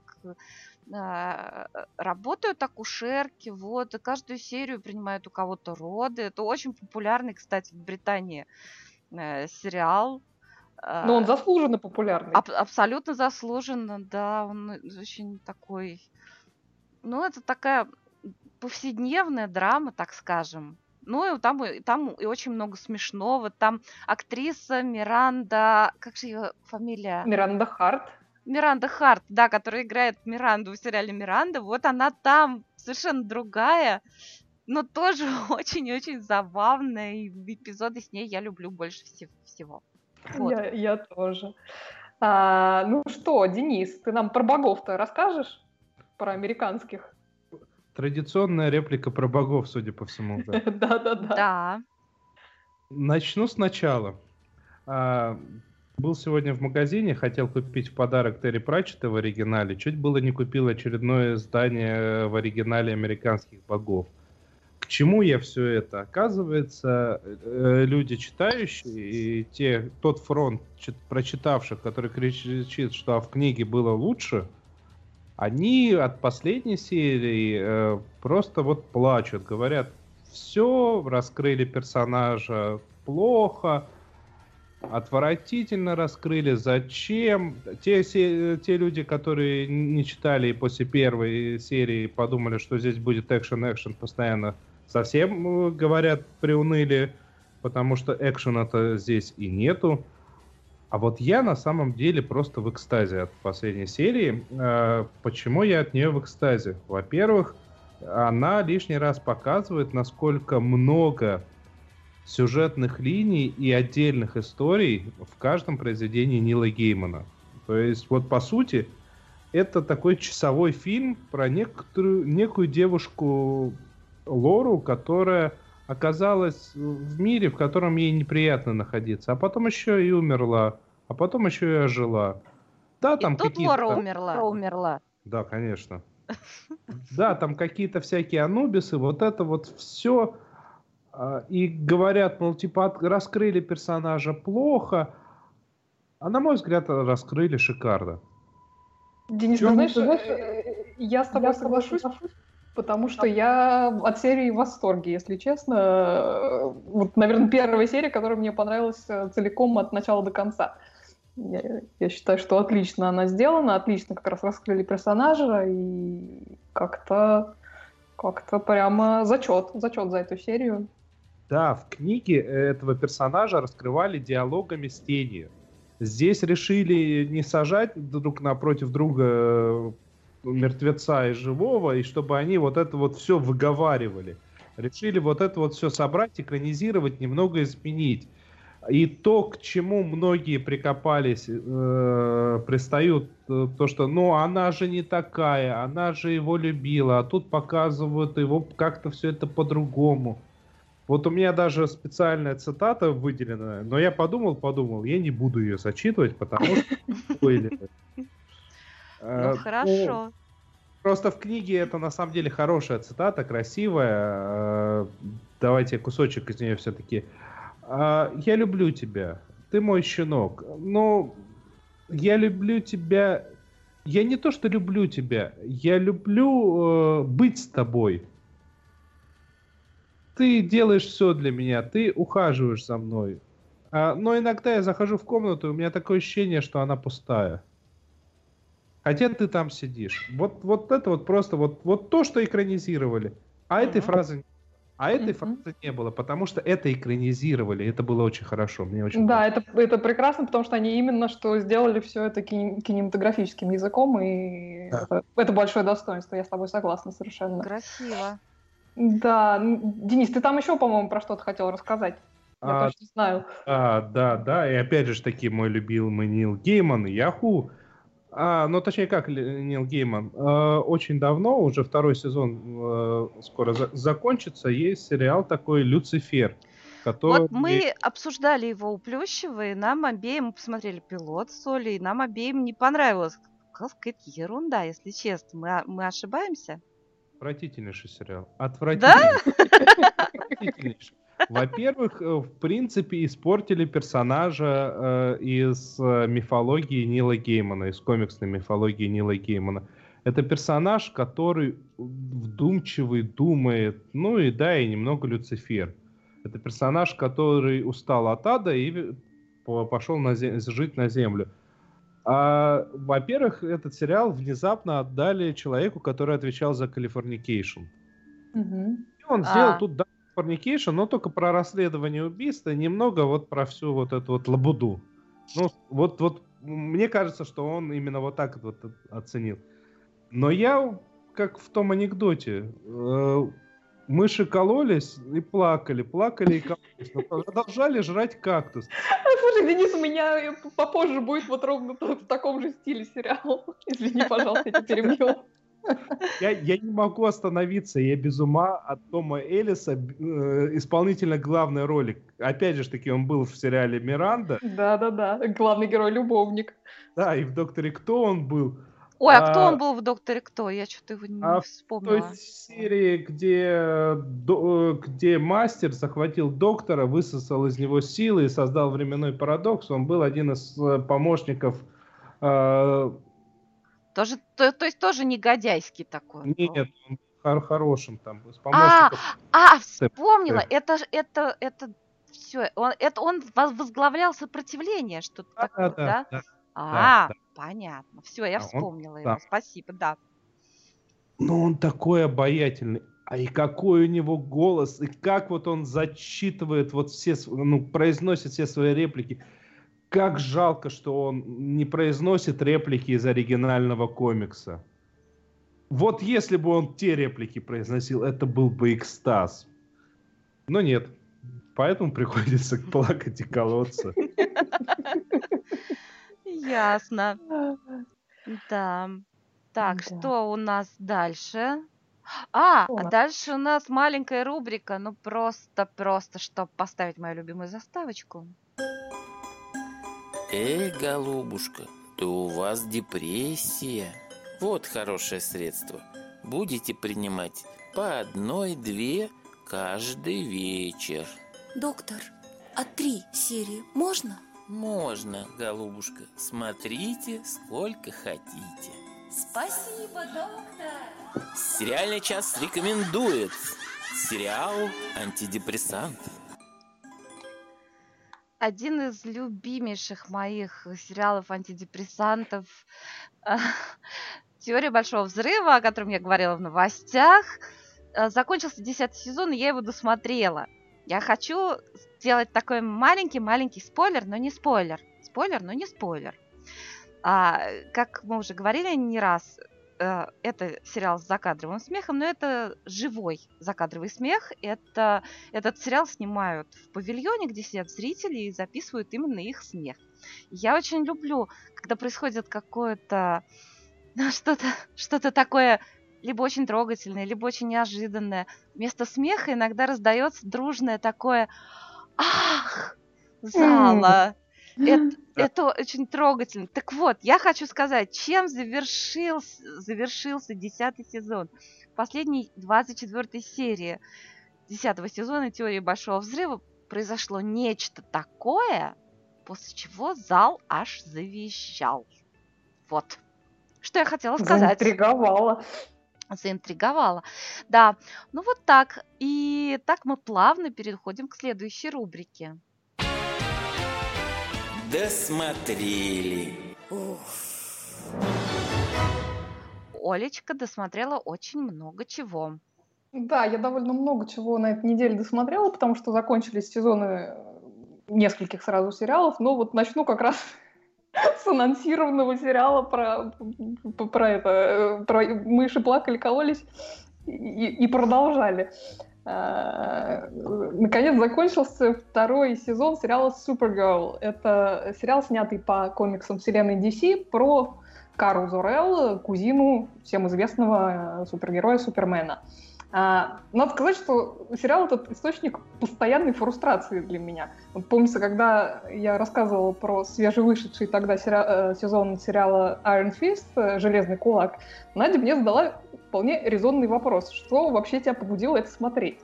работают акушерки, вот, и каждую серию принимают у кого-то роды. Это очень популярный, кстати, в Британии э, сериал. Но он а, заслуженно популярный. Аб- абсолютно заслуженно, да. Он очень такой... Ну, это такая повседневная драма, так скажем. Ну, и там, там и очень много смешного. Там актриса Миранда... Как же ее фамилия? Миранда Харт. Миранда Харт, да, которая играет Миранду в сериале Миранда, вот она там совершенно другая, но тоже очень-очень забавная, и эпизоды с ней я люблю больше всего. Вот. Я, я тоже. А, ну что, Денис, ты нам про богов-то расскажешь? Про американских? Традиционная реплика про богов, судя по всему. Да-да-да. Да. Начну сначала. А, был сегодня в магазине, хотел купить в подарок Терри Пратчета в оригинале. Чуть было не купил очередное издание в оригинале американских богов. К чему я все это? Оказывается, э, люди читающие и те, тот фронт прочитавших, который кричит, что в книге было лучше, они от последней серии э, просто вот плачут, говорят, все, раскрыли персонажа плохо, отвратительно раскрыли. Зачем? Те, те люди, которые не читали и после первой серии подумали, что здесь будет экшен-экшен постоянно, совсем, э, говорят, приуныли, потому что экшена-то здесь и нету. А вот я на самом деле просто в экстазе от последней серии. Э, почему я от нее в экстазе? Во-первых, она лишний раз показывает, насколько много сюжетных линий и отдельных историй в каждом произведении Нила Геймана. То есть, вот по сути, это такой часовой фильм про некоторую, некую девушку Лору, которая оказалась в мире, в котором ей неприятно находиться, а потом еще и умерла, а потом еще и ожила. Да, там и тут Лора умерла. умерла. Да, конечно. Да, там какие-то всякие анубисы, вот это вот все и говорят, мол, типа, раскрыли персонажа плохо, а на мой взгляд, раскрыли шикарно. Денис, ты знаешь, знаешь, э, я с тобой я соглашусь, потому что я от серии в восторге, если честно. Вот, наверное, первая серия, которая мне понравилась э, целиком от начала до конца. Я, я считаю, что отлично она сделана, отлично как раз раскрыли персонажа, и как-то как-то прямо зачет, зачет за эту серию. Да, в книге этого персонажа раскрывали диалогами с тенью. Здесь решили не сажать друг напротив друга э, мертвеца и живого, и чтобы они вот это вот все выговаривали. Решили вот это вот все собрать, экранизировать, немного изменить. И то, к чему многие прикопались, э, пристают, э, то, что, ну, она же не такая, она же его любила, а тут показывают его как-то все это по-другому. Вот у меня даже специальная цитата выделена, но я подумал, подумал, я не буду ее зачитывать, потому что Ну, Э, хорошо. Просто в книге это на самом деле хорошая цитата, красивая. Э, Давайте кусочек из нее все-таки. Я люблю тебя. Ты мой щенок. Но я люблю тебя. Я не то, что люблю тебя. Я люблю э, быть с тобой. Ты делаешь все для меня. Ты ухаживаешь за мной. А, но иногда я захожу в комнату, и у меня такое ощущение, что она пустая. Хотя ты там сидишь. Вот, вот это вот просто вот, вот то, что экранизировали. А этой Мгм. фразы а этой Мгм. фразы не было, потому что это экранизировали. Это было очень хорошо. Мне очень Да, это, это прекрасно, потому что они именно что сделали все это кини- кинематографическим языком, и Да. это, это большое достоинство, я с тобой согласна совершенно. Красиво. Да, Денис, ты там еще, по-моему, про что-то хотел рассказать. Я А, точно знаю. А, да, да, и опять же таки мой любимый Нил Гейман и Яху. А, ну, точнее, как Нил Гейман. Э, очень давно, уже второй сезон э, скоро за- закончится, есть сериал такой «Люцифер», который... Вот мы обсуждали его у Плющева, и нам обеим, мы посмотрели пилот с Олей, и нам обеим не понравилось. Какая-то ерунда, если честно. Мы, о- мы ошибаемся? Отвратительнейший сериал. Отвратительнейший. Отвратительнейший. Во-первых, э, в принципе, испортили персонажа э, из э, мифологии Нила Геймана, из комиксной мифологии Нила Геймана. Это персонаж, который вдумчивый, думает, ну и да, и немного Люцифер. Это персонаж, который устал от ада и по- пошел на жить на землю. А, во-первых, этот сериал внезапно отдали человеку, который отвечал за Californication. Мгм. И он сделал А. тут Californication, но только про расследование убийства, немного вот про всю вот эту вот лабуду. Ну, вот, вот мне кажется, что он именно вот так вот оценил. Но я, как в том анекдоте, э, мыши кололись и плакали, плакали и кололись, но продолжали жрать кактус. А, Слушай, Денис, у меня попозже будет вот ровно в таком же стиле сериал. Извини, пожалуйста, я перебью. Я, я не могу остановиться, я без ума от Тома Эллиса, э, исполнительно главной роли. Опять же таки, он был в сериале «Миранда», Да-да-да, главный герой любовник. да, и в «Докторе Кто» он был. Ой, а, кто А, он был в «Докторе Кто»? Я что-то его не а в вспомнила. той серии, где, э, э, где мастер захватил доктора, высосал из него силы и создал временной парадокс, он был один из э, помощников Тоже, то, то есть тоже негодяйский такой. Нет, он был хор- хорошим там, А, а, вспомнила. Это, это, это все. Он, это он воз- возглавлял сопротивление, что-то Да, такое, да, да? да. А, да. Понятно. Все, я А он вспомнила его. там. Спасибо, да. Но он такой обаятельный. А и какой у него голос, и как вот он зачитывает вот все, ну, произносит все свои реплики. Как жалко, что он не произносит реплики из оригинального комикса. Вот если бы он те реплики произносил, это был бы экстаз. Но нет. Поэтому приходится плакать и колоться. Ясно. Да. Так, Да. что у нас дальше? А, а дальше у нас маленькая рубрика, ну просто-просто, чтобы поставить мою любимую заставочку. Эй, голубушка, да у вас депрессия. Вот хорошее средство. Будете принимать по одной-две каждый вечер. Доктор, а три серии можно? Можно, голубушка, смотрите сколько хотите. Спасибо, доктор. Сериальный час рекомендует сериал «Антидепрессант». Один из любимейших моих сериалов антидепрессантов «Теория большого взрыва», о котором я говорила в новостях. Э, Закончился 10 сезон, и я его досмотрела. Я хочу сделать такой маленький-маленький спойлер, но не спойлер. спойлер, но не спойлер. А, как мы уже говорили не раз, э, это сериал с закадровым смехом, но это живой закадровый смех. Это, этот сериал снимают в павильоне, где сидят зрители и записывают именно их смех. Я очень люблю, когда происходит какое-то ну, что-то что такое либо очень трогательное, либо очень неожиданное. Вместо смеха иногда раздается дружное такое «Ах!» зала. Это, это очень трогательно. Так вот, я хочу сказать, чем завершился, завершился десятый сезон. Последней 24 серии десятого сезона «Теории Большого Взрыва» произошло нечто такое, после чего зал аж завещал. Вот. Что я хотела сказать. Заинтриговала. Заинтриговала. Да, ну вот так. И так мы плавно переходим к следующей рубрике. Досмотрели. Олечка досмотрела очень много чего. Да, я довольно много чего на этой неделе досмотрела, потому что закончились сезоны нескольких сразу сериалов. Но вот начну как раз с анонсированного сериала про, про это, про мыши плакали, кололись и, и продолжали. А, наконец закончился второй сезон сериала Supergirl. Это сериал, снятый по комиксам вселенной DC про Кару Зорел, кузину всем известного супергероя Супермена. А, надо сказать, что сериал этот источник постоянной фрустрации для меня. Вот помнится, когда я рассказывала про свежевышедший тогда сери- э, сезон сериала Iron Fist, э, Железный кулак, Надя мне задала вполне резонный вопрос, что вообще тебя побудило это смотреть?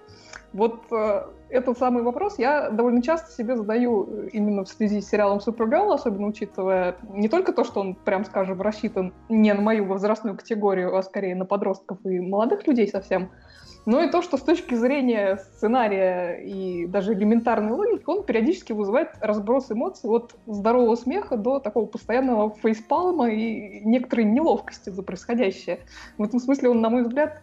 Вот э, этот самый вопрос я довольно часто себе задаю э, именно в связи с сериалом Supergirl, особенно учитывая не только то, что он, прям скажем, рассчитан не на мою возрастную категорию, а скорее на подростков и молодых людей совсем, но и то, что с точки зрения сценария и даже элементарной логики он периодически вызывает разброс эмоций от здорового смеха до такого постоянного фейспалма и некоторой неловкости за происходящее. В этом смысле он, на мой взгляд,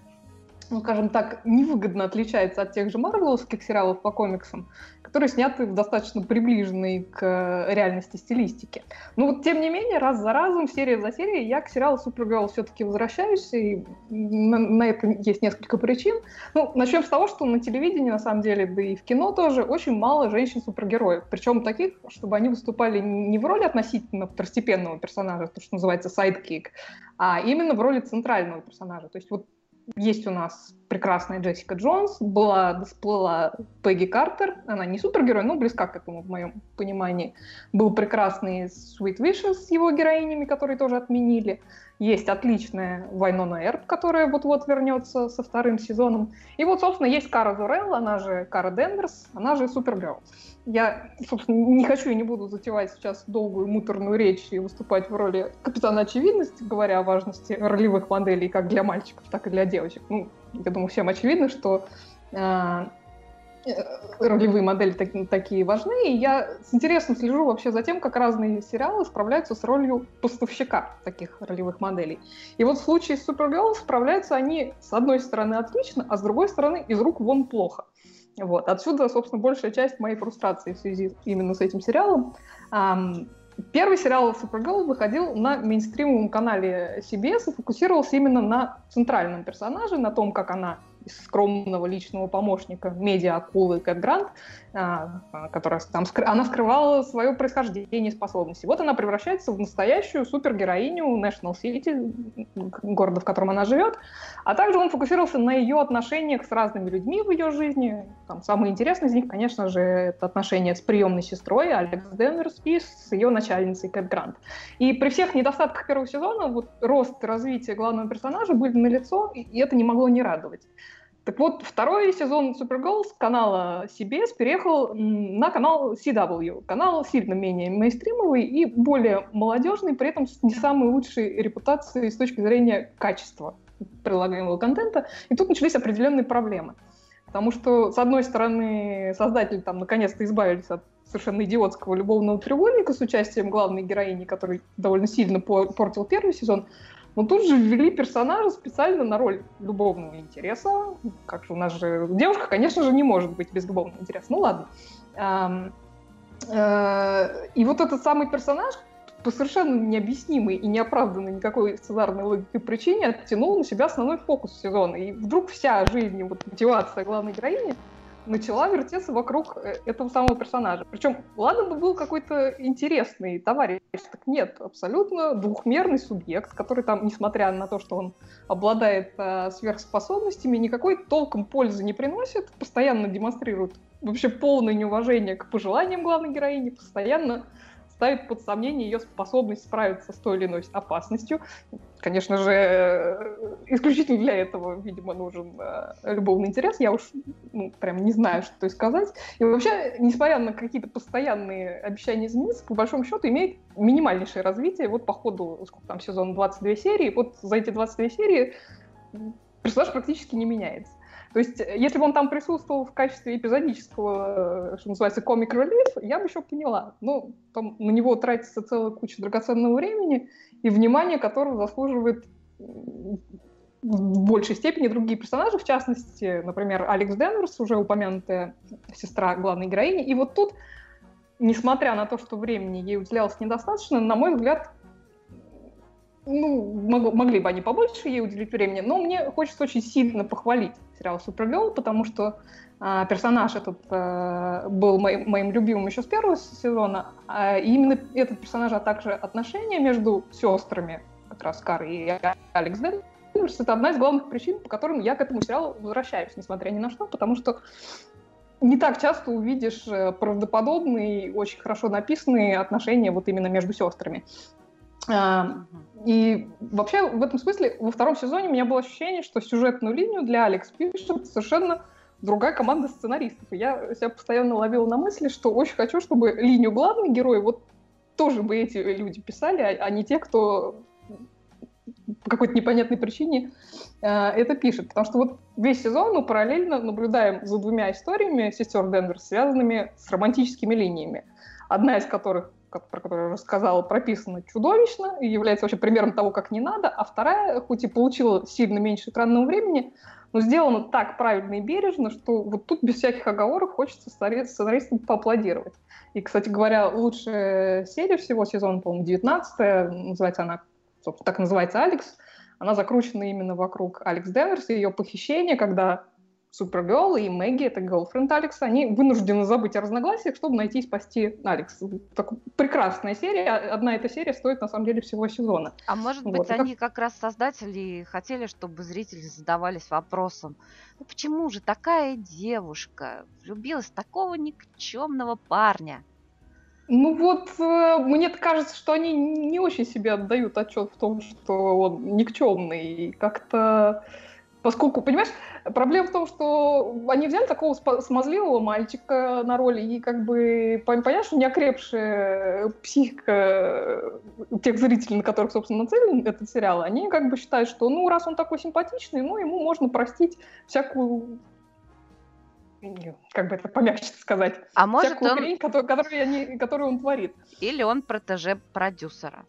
ну, скажем так, невыгодно отличается от тех же марвеловских сериалов по комиксам, которые сняты в достаточно приближенной к реальности стилистике. Но вот, тем не менее, раз за разом, серия за серией, я к сериалу Супергерл все-таки возвращаюсь, и на, на это есть несколько причин. Ну, начнем с того, что на телевидении, на самом деле, да и в кино тоже, очень мало женщин-супергероев. Причем таких, чтобы они выступали не в роли относительно второстепенного персонажа, то, что называется sidekick, а именно в роли центрального персонажа. То есть вот есть у нас прекрасная Джессика Джонс, была, всплыла Пегги Картер, она не супергерой, но близка к этому в моем понимании. Был прекрасный Sweet/Vicious с его героинями, которые тоже отменили. Есть отличная Вайнона Эрб, которая вот-вот вернется со вторым сезоном. И вот, собственно, есть Кара Зурелл, она же Кара Денверс, она же Супергерл. Я, собственно, не хочу и не буду затевать сейчас долгую муторную речь и выступать в роли капитана очевидности, говоря о важности ролевых моделей как для мальчиков, так и для девочек. Ну, я думаю, всем очевидно, что э, ролевые модели так, такие важны, и я с интересом слежу вообще за тем, как разные сериалы справляются с ролью поставщика таких ролевых моделей. И вот в случае с Supergirl справляются они с одной стороны отлично, а с другой стороны из рук вон плохо. Вот. Отсюда, собственно, большая часть моей фрустрации в связи именно с этим сериалом. Первый сериал Supergirl выходил на мейнстримовом канале CBS и фокусировался именно на центральном персонаже, на том, как она скромного личного помощника медиа-акулы Кэт Грант, а, а, которая там она скрывала свое происхождение и способности. Вот она превращается в настоящую супергероиню National City, города, в котором она живет, а также он фокусировался на ее отношениях с разными людьми в ее жизни. Там самое интересное из них, конечно же, это отношения с приемной сестрой Алекс Денверс и с ее начальницей Кэт Грант. И при всех недостатках первого сезона вот рост и развитие главного персонажа были налицо, и это не могло не радовать. Так вот, второй сезон Supergirl с канала CBS переехал на канал CW. Канал сильно менее мейнстримовый и более молодежный, при этом с не самой лучшей репутацией с точки зрения качества прилагаемого контента. И тут начались определенные проблемы. Потому что, с одной стороны, создатели там наконец-то избавились от совершенно идиотского любовного треугольника с участием главной героини, который довольно сильно портил первый сезон. Но тут же ввели персонажа специально на роль любовного интереса. Как же у нас же девушка, конечно же, не может быть без любовного интереса. Ну ладно. Э, и вот этот самый персонаж, по совершенно необъяснимой и неоправданной никакой сценарной логикой причине оттянул на себя основной фокус сезона. И вдруг вся жизнь, вот мотивация главной героини начала вертеться вокруг э, этого самого персонажа. Причем, ладно бы был какой-то интересный товарищ, так нет, абсолютно двухмерный субъект, который там, несмотря на то, что он обладает э, сверхспособностями, никакой толком пользы не приносит, постоянно демонстрирует вообще полное неуважение к пожеланиям главной героини, постоянно ставит под сомнение ее способность справиться с той или иной опасностью. Конечно же, э, исключительно для этого, видимо, нужен э, любовный интерес. Я уж ну, прям не знаю, что сказать. И вообще, несмотря на какие-то постоянные обещания измениться, по большому счету имеет минимальнейшее развитие. Вот по ходу, сколько там, сезон 22 серии, вот за эти 22 серии персонаж практически не меняется. То есть, э, если бы он там присутствовал в качестве эпизодического, э, что называется, комик релиф, я бы еще поняла. Но там на него тратится целая куча драгоценного времени и внимания, которого заслуживает в большей степени другие персонажи, в частности, например, Алекс Денверс, уже упомянутая сестра главной героини. И вот тут, несмотря на то, что времени ей уделялось недостаточно, на мой взгляд, ну, мог, могли бы они побольше ей уделить времени, но мне хочется очень сильно похвалить сериал Супергерл, потому что э, персонаж этот э, был моим, моим любимым еще с первого сезона, э, и именно этот персонаж, а также отношения между сестрами, как раз Кар и Алекс Денверс, это одна из главных причин, по которым я к этому сериалу возвращаюсь, несмотря ни на что, потому что не так часто увидишь э, правдоподобные, очень хорошо написанные отношения вот именно между сестрами. А, и вообще в этом смысле во втором сезоне у меня было ощущение, что сюжетную линию для Алекс пишет совершенно другая команда сценаристов. И я себя постоянно ловила на мысли, что очень хочу, чтобы линию главных героев вот тоже бы эти люди писали, а, а не те, кто по какой-то непонятной причине э, это пишет. Потому что вот весь сезон мы параллельно наблюдаем за двумя историями сестер Денвер, связанными с романтическими линиями. Одна из которых про которую я уже сказала, прописана чудовищно и является вообще примером того, как не надо, а вторая, хоть и получила сильно меньше экранного времени, но сделана так правильно и бережно, что вот тут без всяких оговорок хочется сценаристам поаплодировать. И, кстати говоря, лучшая серия всего сезона, по-моему, 19 называется она, собственно, так называется «Алекс», она закручена именно вокруг Алекс Денверс и ее похищения, когда Супергерл и Мэгги, это girlfriend Алекса, они вынуждены забыть о разногласиях, чтобы найти и спасти Алекс. Так, прекрасная серия. Одна эта серия стоит, на самом деле, всего сезона. А может вот. быть, они как... как раз создатели хотели, чтобы зрители задавались вопросом, ну почему же такая девушка влюбилась в такого никчемного парня? Ну вот, э, мне кажется, что они не очень себе отдают отчет в том, что он никчемный. И как-то Поскольку, понимаешь, проблема в том, что они взяли такого смазливого мальчика на роли, и как бы понятно, что неокрепшая психика тех зрителей, на которых, собственно, нацелен этот сериал, они как бы считают, что, ну, раз он такой симпатичный, ну, ему можно простить всякую как бы это помягче сказать, а может всякую он... хрень, которую, которую, они, которую он творит. Или он протеже продюсера.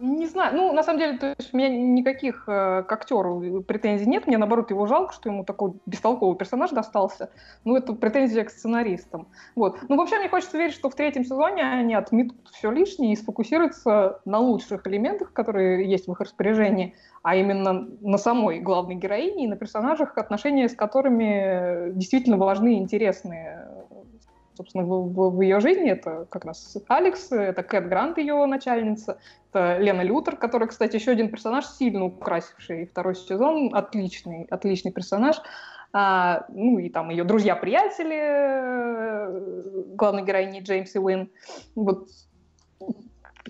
Не знаю, ну, на самом деле, то есть у меня никаких э, к актеру претензий нет, мне, наоборот, его жалко, что ему такой бестолковый персонаж достался, ну, это претензия к сценаристам, вот. Ну, вообще, мне хочется верить, что в третьем сезоне они отметут все лишнее и сфокусируются на лучших элементах, которые есть в их распоряжении, а именно на самой главной героине и на персонажах, отношения с которыми действительно важны и интересны собственно, в, в, в ее жизни. Это как раз Алекс, это Кэт Грант, ее начальница, это Лена Лютер, которая, кстати, еще один персонаж, сильно украсивший второй сезон, отличный, отличный персонаж. А, ну и там ее друзья-приятели, э, главной героини Джеймс и Уин. Вот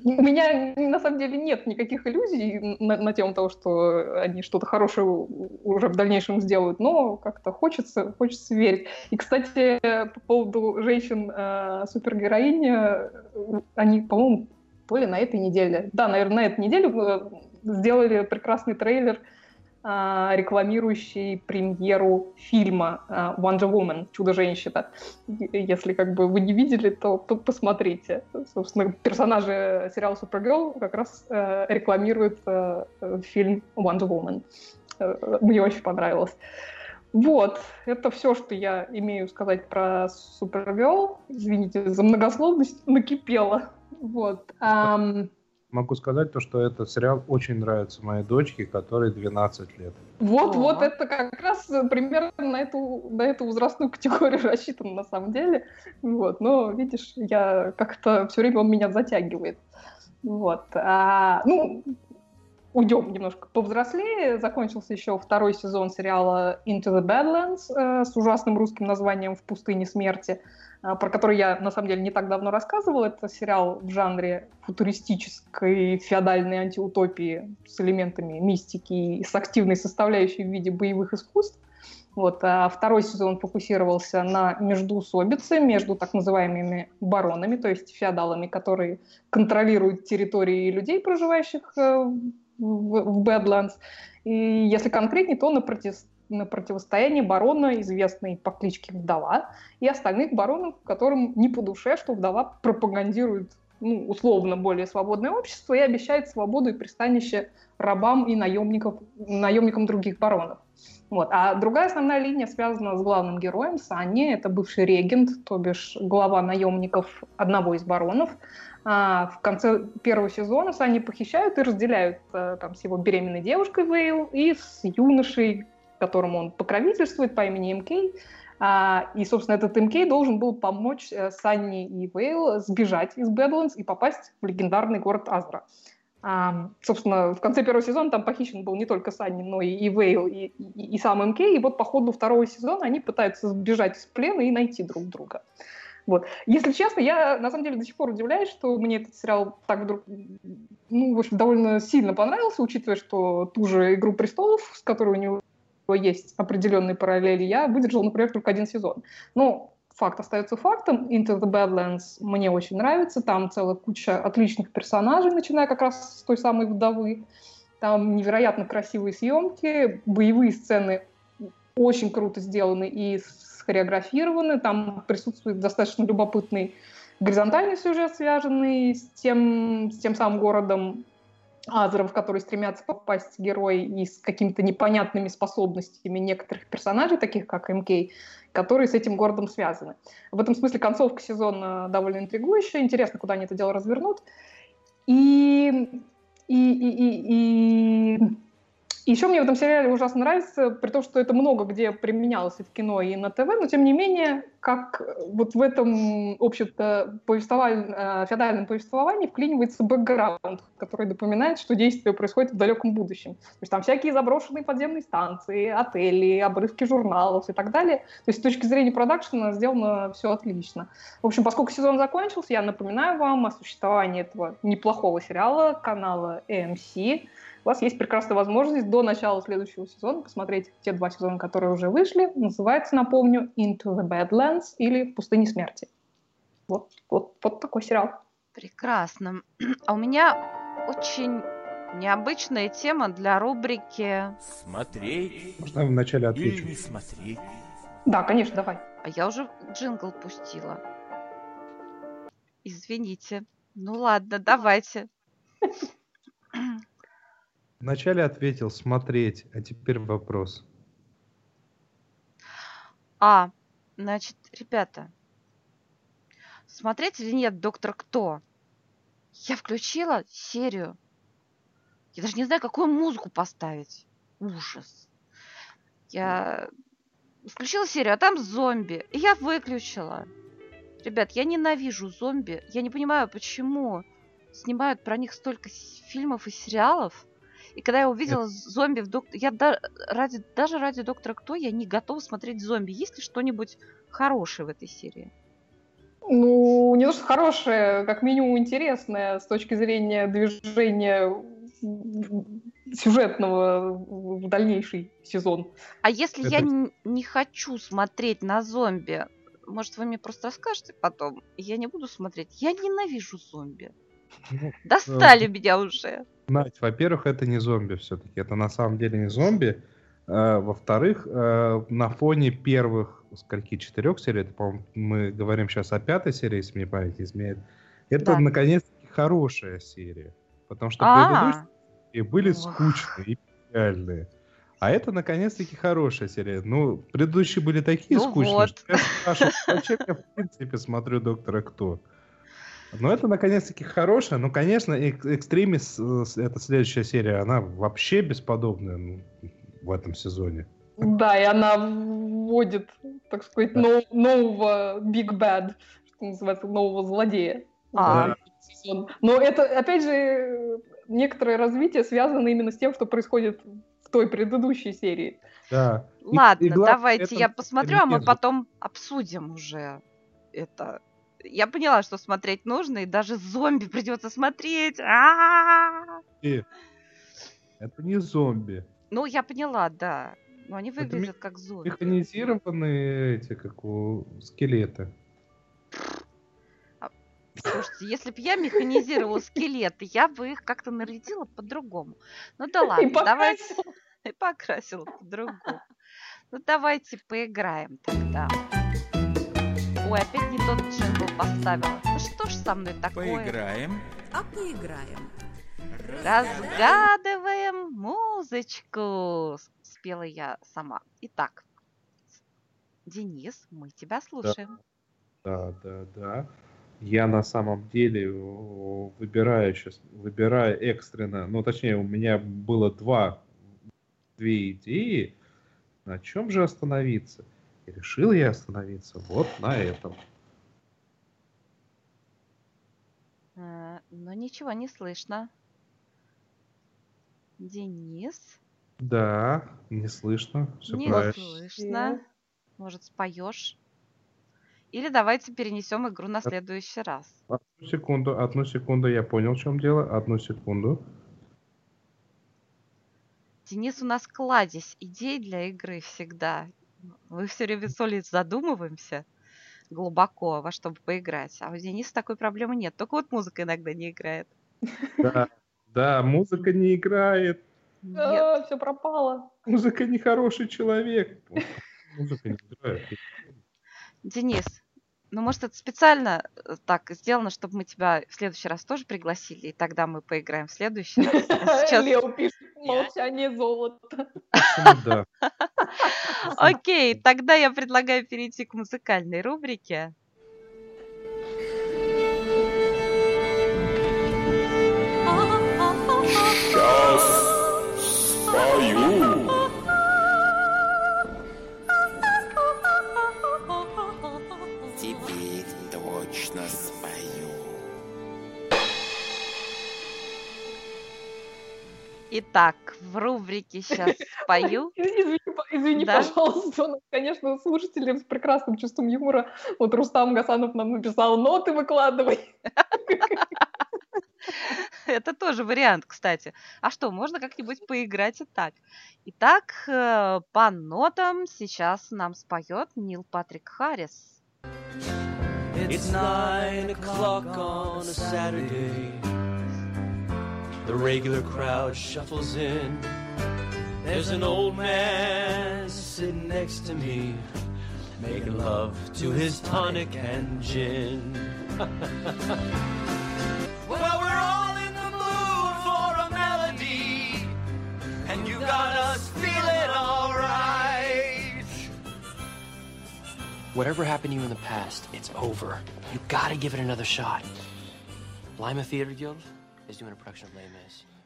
у меня на самом деле нет никаких иллюзий на, на тему того, что они что-то хорошее уже в дальнейшем сделают, но как-то хочется, хочется верить. И, кстати, по поводу женщин э, супергероини, они, по-моему, то ли на этой неделе, да, наверное, на этой неделе э, сделали прекрасный трейлер рекламирующий премьеру фильма а, Wonder Woman, Чудо-женщина. Если как бы вы не видели, то, то посмотрите. Собственно, персонажи сериала Supergirl как раз э, рекламируют э, фильм Wonder Woman. Э, мне очень понравилось. Вот, это все, что я имею сказать про Supergirl. Извините за многословность, накипело. Вот. Um, Могу сказать то, что этот сериал очень нравится моей дочке, которой 12 лет. Вот, О. вот это как раз примерно на эту, на эту возрастную категорию рассчитан на самом деле. Вот, но видишь, я как-то все время он меня затягивает. Вот. А, ну, уйдем немножко повзрослее. Закончился еще второй сезон сериала Into the Badlands э, с ужасным русским названием «В пустыне смерти», про который я, на самом деле, не так давно рассказывала. Это сериал в жанре футуристической феодальной антиутопии с элементами мистики и с активной составляющей в виде боевых искусств. Вот, а второй сезон фокусировался на междуусобице между так называемыми баронами, то есть феодалами, которые контролируют территории людей, проживающих э, в, в. И если конкретнее, то на, против, на противостоянии барона, известной по кличке Вдова, и остальных баронов, которым не по душе, что Вдова пропагандирует ну, условно более свободное общество и обещает свободу и пристанище рабам и наемников, наемникам других баронов. Вот. А другая основная линия связана с главным героем Санни. Это бывший регент, то бишь глава наемников одного из баронов. А в конце первого сезона Санни похищают и разделяют а, там, с его беременной девушкой Вейл и с юношей, которому он покровительствует по имени МК. А, и, собственно, этот МК должен был помочь э, Санни и Вейл сбежать из Бэдландс и попасть в легендарный город Азра. А, собственно, в конце первого сезона там похищен был не только Санни, но и, и Вейл, и, и, и сам МК. И вот по ходу второго сезона они пытаются сбежать из плена и найти друг друга. Вот. Если честно, я на самом деле до сих пор удивляюсь, что мне этот сериал так вдруг, ну, в общем, довольно сильно понравился, учитывая, что ту же «Игру престолов», с которой у него есть определенные параллели, я выдержал, например, только один сезон. Но факт остается фактом. Into the Badlands мне очень нравится. Там целая куча отличных персонажей, начиная как раз с той самой вдовы. Там невероятно красивые съемки, боевые сцены очень круто сделаны и схореографированы. Там присутствует достаточно любопытный горизонтальный сюжет, связанный с тем, с тем самым городом Азеров, в который стремятся попасть герои и с какими-то непонятными способностями некоторых персонажей, таких как МК, которые с этим городом связаны. В этом смысле концовка сезона довольно интригующая, интересно, куда они это дело развернут. И, и, и, и, и еще мне в этом сериале ужасно нравится, при том, что это много где применялось и в кино, и на ТВ, но тем не менее, как вот в этом общем-то повествовательном, феодальном повествовании вклинивается бэкграунд, который напоминает, что действие происходит в далеком будущем. То есть там всякие заброшенные подземные станции, отели, обрывки журналов и так далее. То есть с точки зрения продакшена сделано все отлично. В общем, поскольку сезон закончился, я напоминаю вам о существовании этого неплохого сериала канала AMC, у вас есть прекрасная возможность до начала следующего сезона посмотреть те два сезона, которые уже вышли. Называется, напомню, Into the Badlands или В пустыне смерти. Вот, вот, вот такой сериал. Прекрасно. А у меня очень необычная тема для рубрики Смотреть. Можно я вначале отвечу? Или не смотреть. Да, конечно, давай. А я уже джингл пустила. Извините. Ну ладно, давайте. Вначале ответил смотреть, а теперь вопрос. А, значит, ребята, смотреть или нет «Доктор Кто»? Я включила серию. Я даже не знаю, какую музыку поставить. Ужас. Я включила серию, а там зомби. И я выключила. Ребят, я ненавижу зомби. Я не понимаю, почему снимают про них столько фильмов и сериалов. И когда я увидела зомби в доктор... Я да... ради... даже ради Доктора Кто я не готова смотреть зомби. Есть ли что-нибудь хорошее в этой серии? Ну, не то, что хорошее, как минимум интересное с точки зрения движения сюжетного в дальнейший сезон. А если Это... я не, не хочу смотреть на зомби, может, вы мне просто расскажете потом? Я не буду смотреть. Я ненавижу зомби. Ну, Достали э, меня уже. Надь, во-первых, это не зомби все-таки. Это на самом деле не зомби. А, во-вторых, а, на фоне первых скольки четырех серий, это, по-моему, мы говорим сейчас о пятой серии, если мне память изменяет, это да. наконец-таки хорошая серия. Потому что предыдущие были скучные и печальные. А это, наконец-таки, хорошая серия. Ну, предыдущие были такие Ну скучные, вот. что я спрашиваю, зачем я, в принципе, смотрю «Доктора Кто». Но это, наконец-таки, хорошая. Ну, конечно, Эк- «Экстремис», э, это следующая серия, она вообще бесподобная ну, в этом сезоне. Да, и она вводит, так сказать, Да. нов- нового Big Bad, что называется, нового злодея. А. сезон. Но это, опять же, некоторое развитие связано именно с тем, что происходит в той предыдущей серии. Да. И- Ладно, и давайте это я посмотрю, а мы потом обсудим уже это. Я поняла, что смотреть нужно, и даже зомби придется смотреть. И Это не зомби. Ну, я поняла, да. Но они Это выглядят как зомби. Механизированные эти, как у скелеты. Слушайте, если бы я механизировала скелеты, я бы их как-то нарядила по-другому. Ну да И ладно, давайте. покрасила. И покрасила по-другому. Ну давайте поиграем тогда. Ой, опять не тот джингл поставила. Ну что ж со мной такое? Поиграем. А поиграем. Разгадываем музычку. Спела я сама. Итак, Денис, мы тебя слушаем. Да, да, да. Я на самом деле выбираю сейчас, выбираю экстренно, ну точнее у меня было два, две идеи, на чем же остановиться. И решил я остановиться вот на этом. Э, Но ничего не слышно. Денис, Да, не слышно, все не правильно. слышно. Может, споешь? Или давайте перенесем игру на следующий раз. Одну секунду, одну секунду, я понял, в чем дело. Одну секунду. Денис у нас кладезь идей для игры всегда. Мы все время с Олей задумываемся глубоко, во что бы поиграть. А у Дениса такой проблемы нет. Только вот музыка иногда не играет. Да, да, музыка не играет. Нет. все пропало. Музыка не хороший человек. Музыка не играет. Денис, ну может это специально э, так сделано, чтобы мы тебя в следующий раз тоже пригласили, и тогда мы поиграем в следующий раз. А сейчас- Лео пишет молчание золота. Ну да. Окей, тогда я предлагаю перейти к музыкальной рубрике. Итак, в рубрике сейчас спою. Извини, извини, Да. пожалуйста, нас, конечно, слушатели с прекрасным чувством юмора. Вот Рустам Гасанов нам написал, ноты выкладывай. Это тоже вариант, кстати. А что, можно как-нибудь поиграть и так. Итак, э, по нотам сейчас нам споет Нил Патрик Харрис. It's nine o'clock on a Saturday. The regular crowd shuffles in. There's an old man sitting next to me, making love to his tonic and gin. well, we're all in the mood for a melody, and you got us feeling alright. Whatever happened to you in the past, it's over. You gotta give it another shot. Lima Theater Guild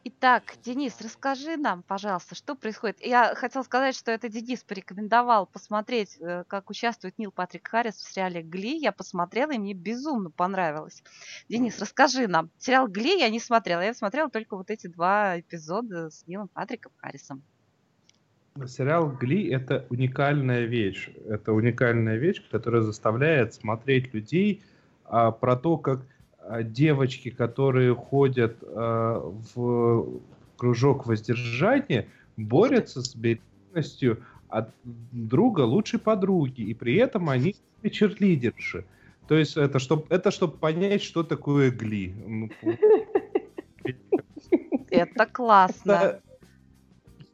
Итак, Денис, расскажи нам, пожалуйста, что происходит. Я хотела сказать, что это Денис порекомендовал посмотреть, э, как участвует Нил Патрик Харрис в сериале «Гли». Я посмотрела, и мне безумно понравилось. Денис, расскажи нам. Сериал «Гли» я не смотрела. Я смотрела только вот эти два эпизода с Нилом Патриком Харрисом. Сериал Гли это уникальная вещь. Это уникальная вещь, которая заставляет смотреть людей а, про то, как девочки, которые ходят а, в кружок воздержания, борются с беременностью от друга лучшей подруги, и при этом они черлидерши. То есть это чтобы это чтоб понять, что такое Гли. Ну, Это классно.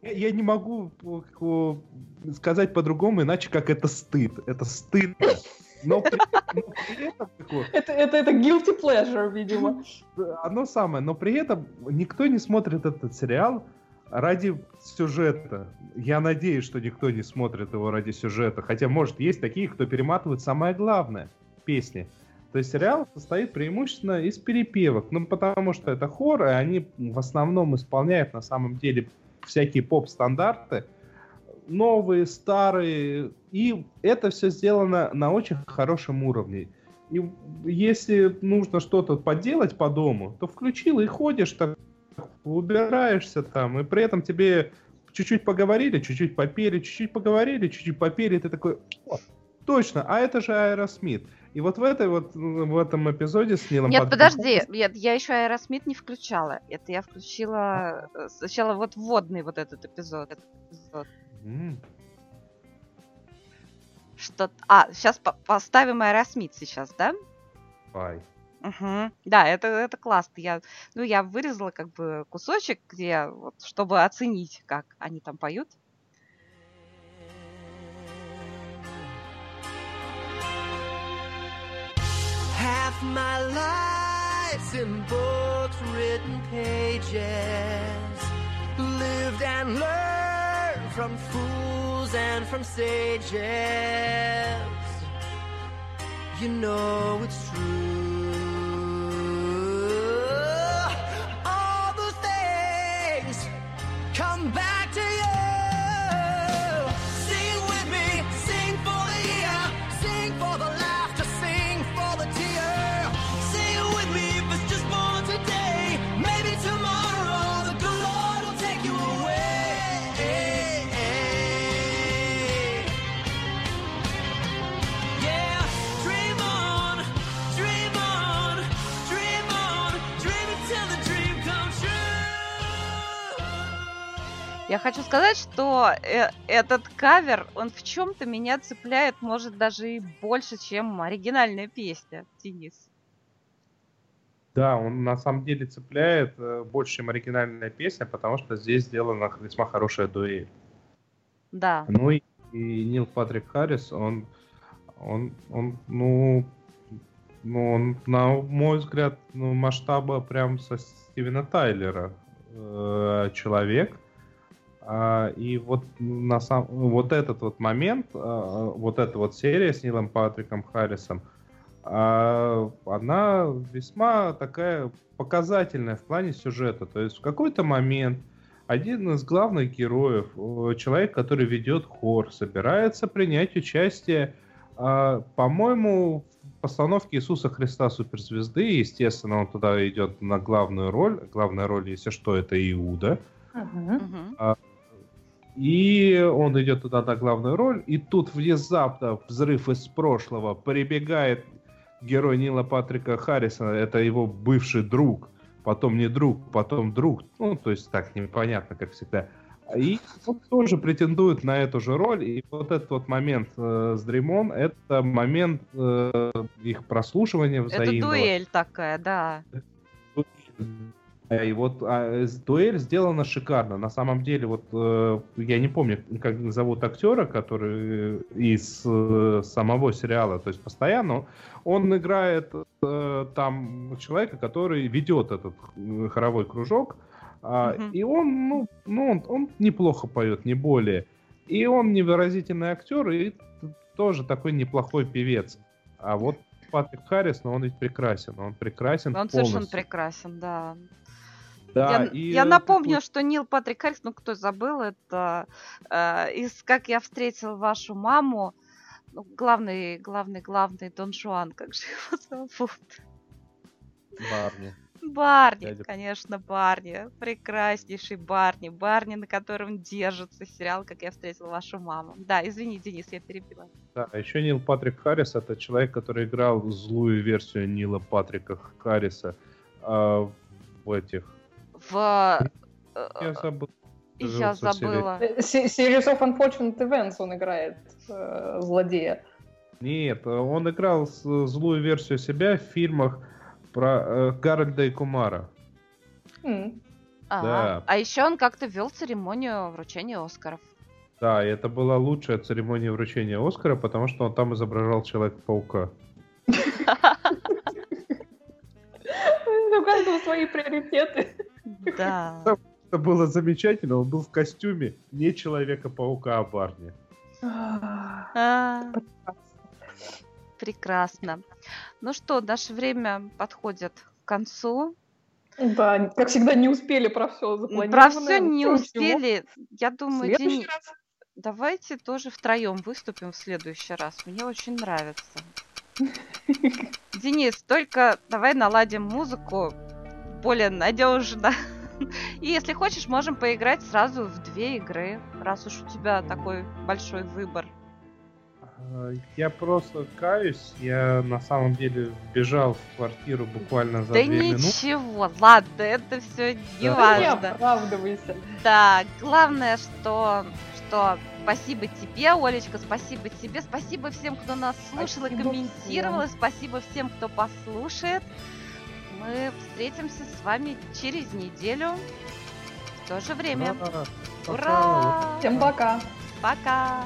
Я, я не могу по- сказать по-другому, иначе как это стыд. Это стыдно. Но при, но при этом такое, Это, это, это guilty pleasure, видимо. оно самое, но при этом никто не смотрит этот сериал ради сюжета. Я надеюсь, что никто не смотрит его ради сюжета. Хотя, может, есть такие, кто перематывает самое главное — песни. То есть сериал состоит преимущественно из перепевок. Ну, потому что это хор, и они в основном исполняют на самом деле всякие поп-стандарты. Новые, старые. И это все сделано на очень хорошем уровне. И если нужно что-то поделать по дому, то включил и ходишь так, убираешься там, и при этом тебе чуть-чуть поговорили, чуть-чуть попели, чуть-чуть поговорили, чуть-чуть попели, и ты такой, точно, а это же Аэросмит. И вот в этой вот в этом эпизоде с Нилом Нет, подожди, я, я еще Аэросмит не включала. Это я включила э, сначала вот вводный вот этот эпизод. Этот эпизод. Что... А, сейчас по поставим Аэросмит сейчас, да? Давай. Угу. Да, это, это классно. Я, ну, я вырезала как бы кусочек, где, вот, чтобы оценить, как они там поют. Half my life's in books' written pages, lived and learned from fools and from sages. You know it's true. Я хочу сказать, что э этот кавер, он в чем-то меня цепляет, может, даже и больше, чем оригинальная песня, Денис. Да, он на самом деле цепляет э, больше, чем оригинальная песня, потому что здесь сделана весьма хорошая дуэль. Да. Ну и, и Нил Патрик Харрис, он, он, он, ну, ну, он, на мой взгляд, ну, масштаба прям со Стивена Тайлера э, человек, и вот, на сам, вот этот вот момент, а, вот эта вот серия с Нилом Патриком Харрисом, а, она весьма такая показательная в плане сюжета. То есть в какой-то момент один из главных героев, человек, который ведет хор, собирается принять участие, по-моему, в постановке Иисуса Христа суперзвезды. Естественно, он туда идет на главную роль. Главная роль, если что, это Иуда. Uh-huh. И он идет туда на главную роль, и тут внезапно взрыв из прошлого прибегает герой Нила Патрика Харрисона, это его бывший друг, потом не друг, потом друг, ну, то есть так непонятно, как всегда. И он тоже претендует на эту же роль, и вот этот вот момент э, с Дремон, это момент э, их прослушивания взаимного. Это дуэль такая, да. И вот а, дуэль сделана шикарно. На самом деле, вот э, я не помню, как зовут актера, который из э, самого сериала, то есть постоянно он играет э, там человека, который ведет этот э, хоровой кружок, э, и он, ну, ну он, он неплохо поет, не более. И он невыразительный актер и тоже такой неплохой певец. А вот Патрик Харрис, но ну, он ведь прекрасен, он прекрасен. Он полностью. совершенно прекрасен, да. Да, я, и я напомню, что Нил Патрик Харрис, ну кто забыл, это э, из «Как я встретил вашу маму», ну, главный, главный, главный Дон Жуан, как же его зовут? Барни. Барни, Дядя... конечно, Барни. Прекраснейший Барни. Барни, на котором держится сериал «Как я встретил вашу маму». Да, извини, Денис, я перебила. Да, еще Нил Патрик Харрис — это человек, который играл злую версию Нила Патрика Харриса э, в этих в... Э, я забыл. Я забыла. Э, Series of Unfortunate Events он играет э, злодея. Нет, он играл злую версию себя в фильмах про э, Гарольда и Кумара. Mm. Да. А еще он как-то вел церемонию вручения Оскаров. Да, и это была лучшая церемония вручения Оскара, потому что он там изображал Человека-паука. У каждого свои приоритеты. Да. это было замечательно. Он был в костюме не Человека-паука, а Барни. А, Прекрасно. Ну что, наше время подходит к концу. Да, как всегда, не успели про все Про запланированное. все не ничего. успели. Я думаю, следующий Дени- раз. давайте тоже втроем выступим в следующий раз. Мне очень нравится. Денис, только давай наладим музыку более надежно. И если хочешь, можем поиграть сразу в две игры, раз уж у тебя такой большой выбор. А, Я просто каюсь. Я на самом деле бежал в квартиру буквально за да две минуты. ничего, ладно, это все не Да не важно. оправдывайся. Да, главное, что, что спасибо тебе, Олечка, спасибо тебе, спасибо всем, кто нас слушал и Спасибо комментировал, и всем. спасибо всем, кто послушает. Мы встретимся с вами через неделю в то же время. Ура! Ура! Всем пока. Пока!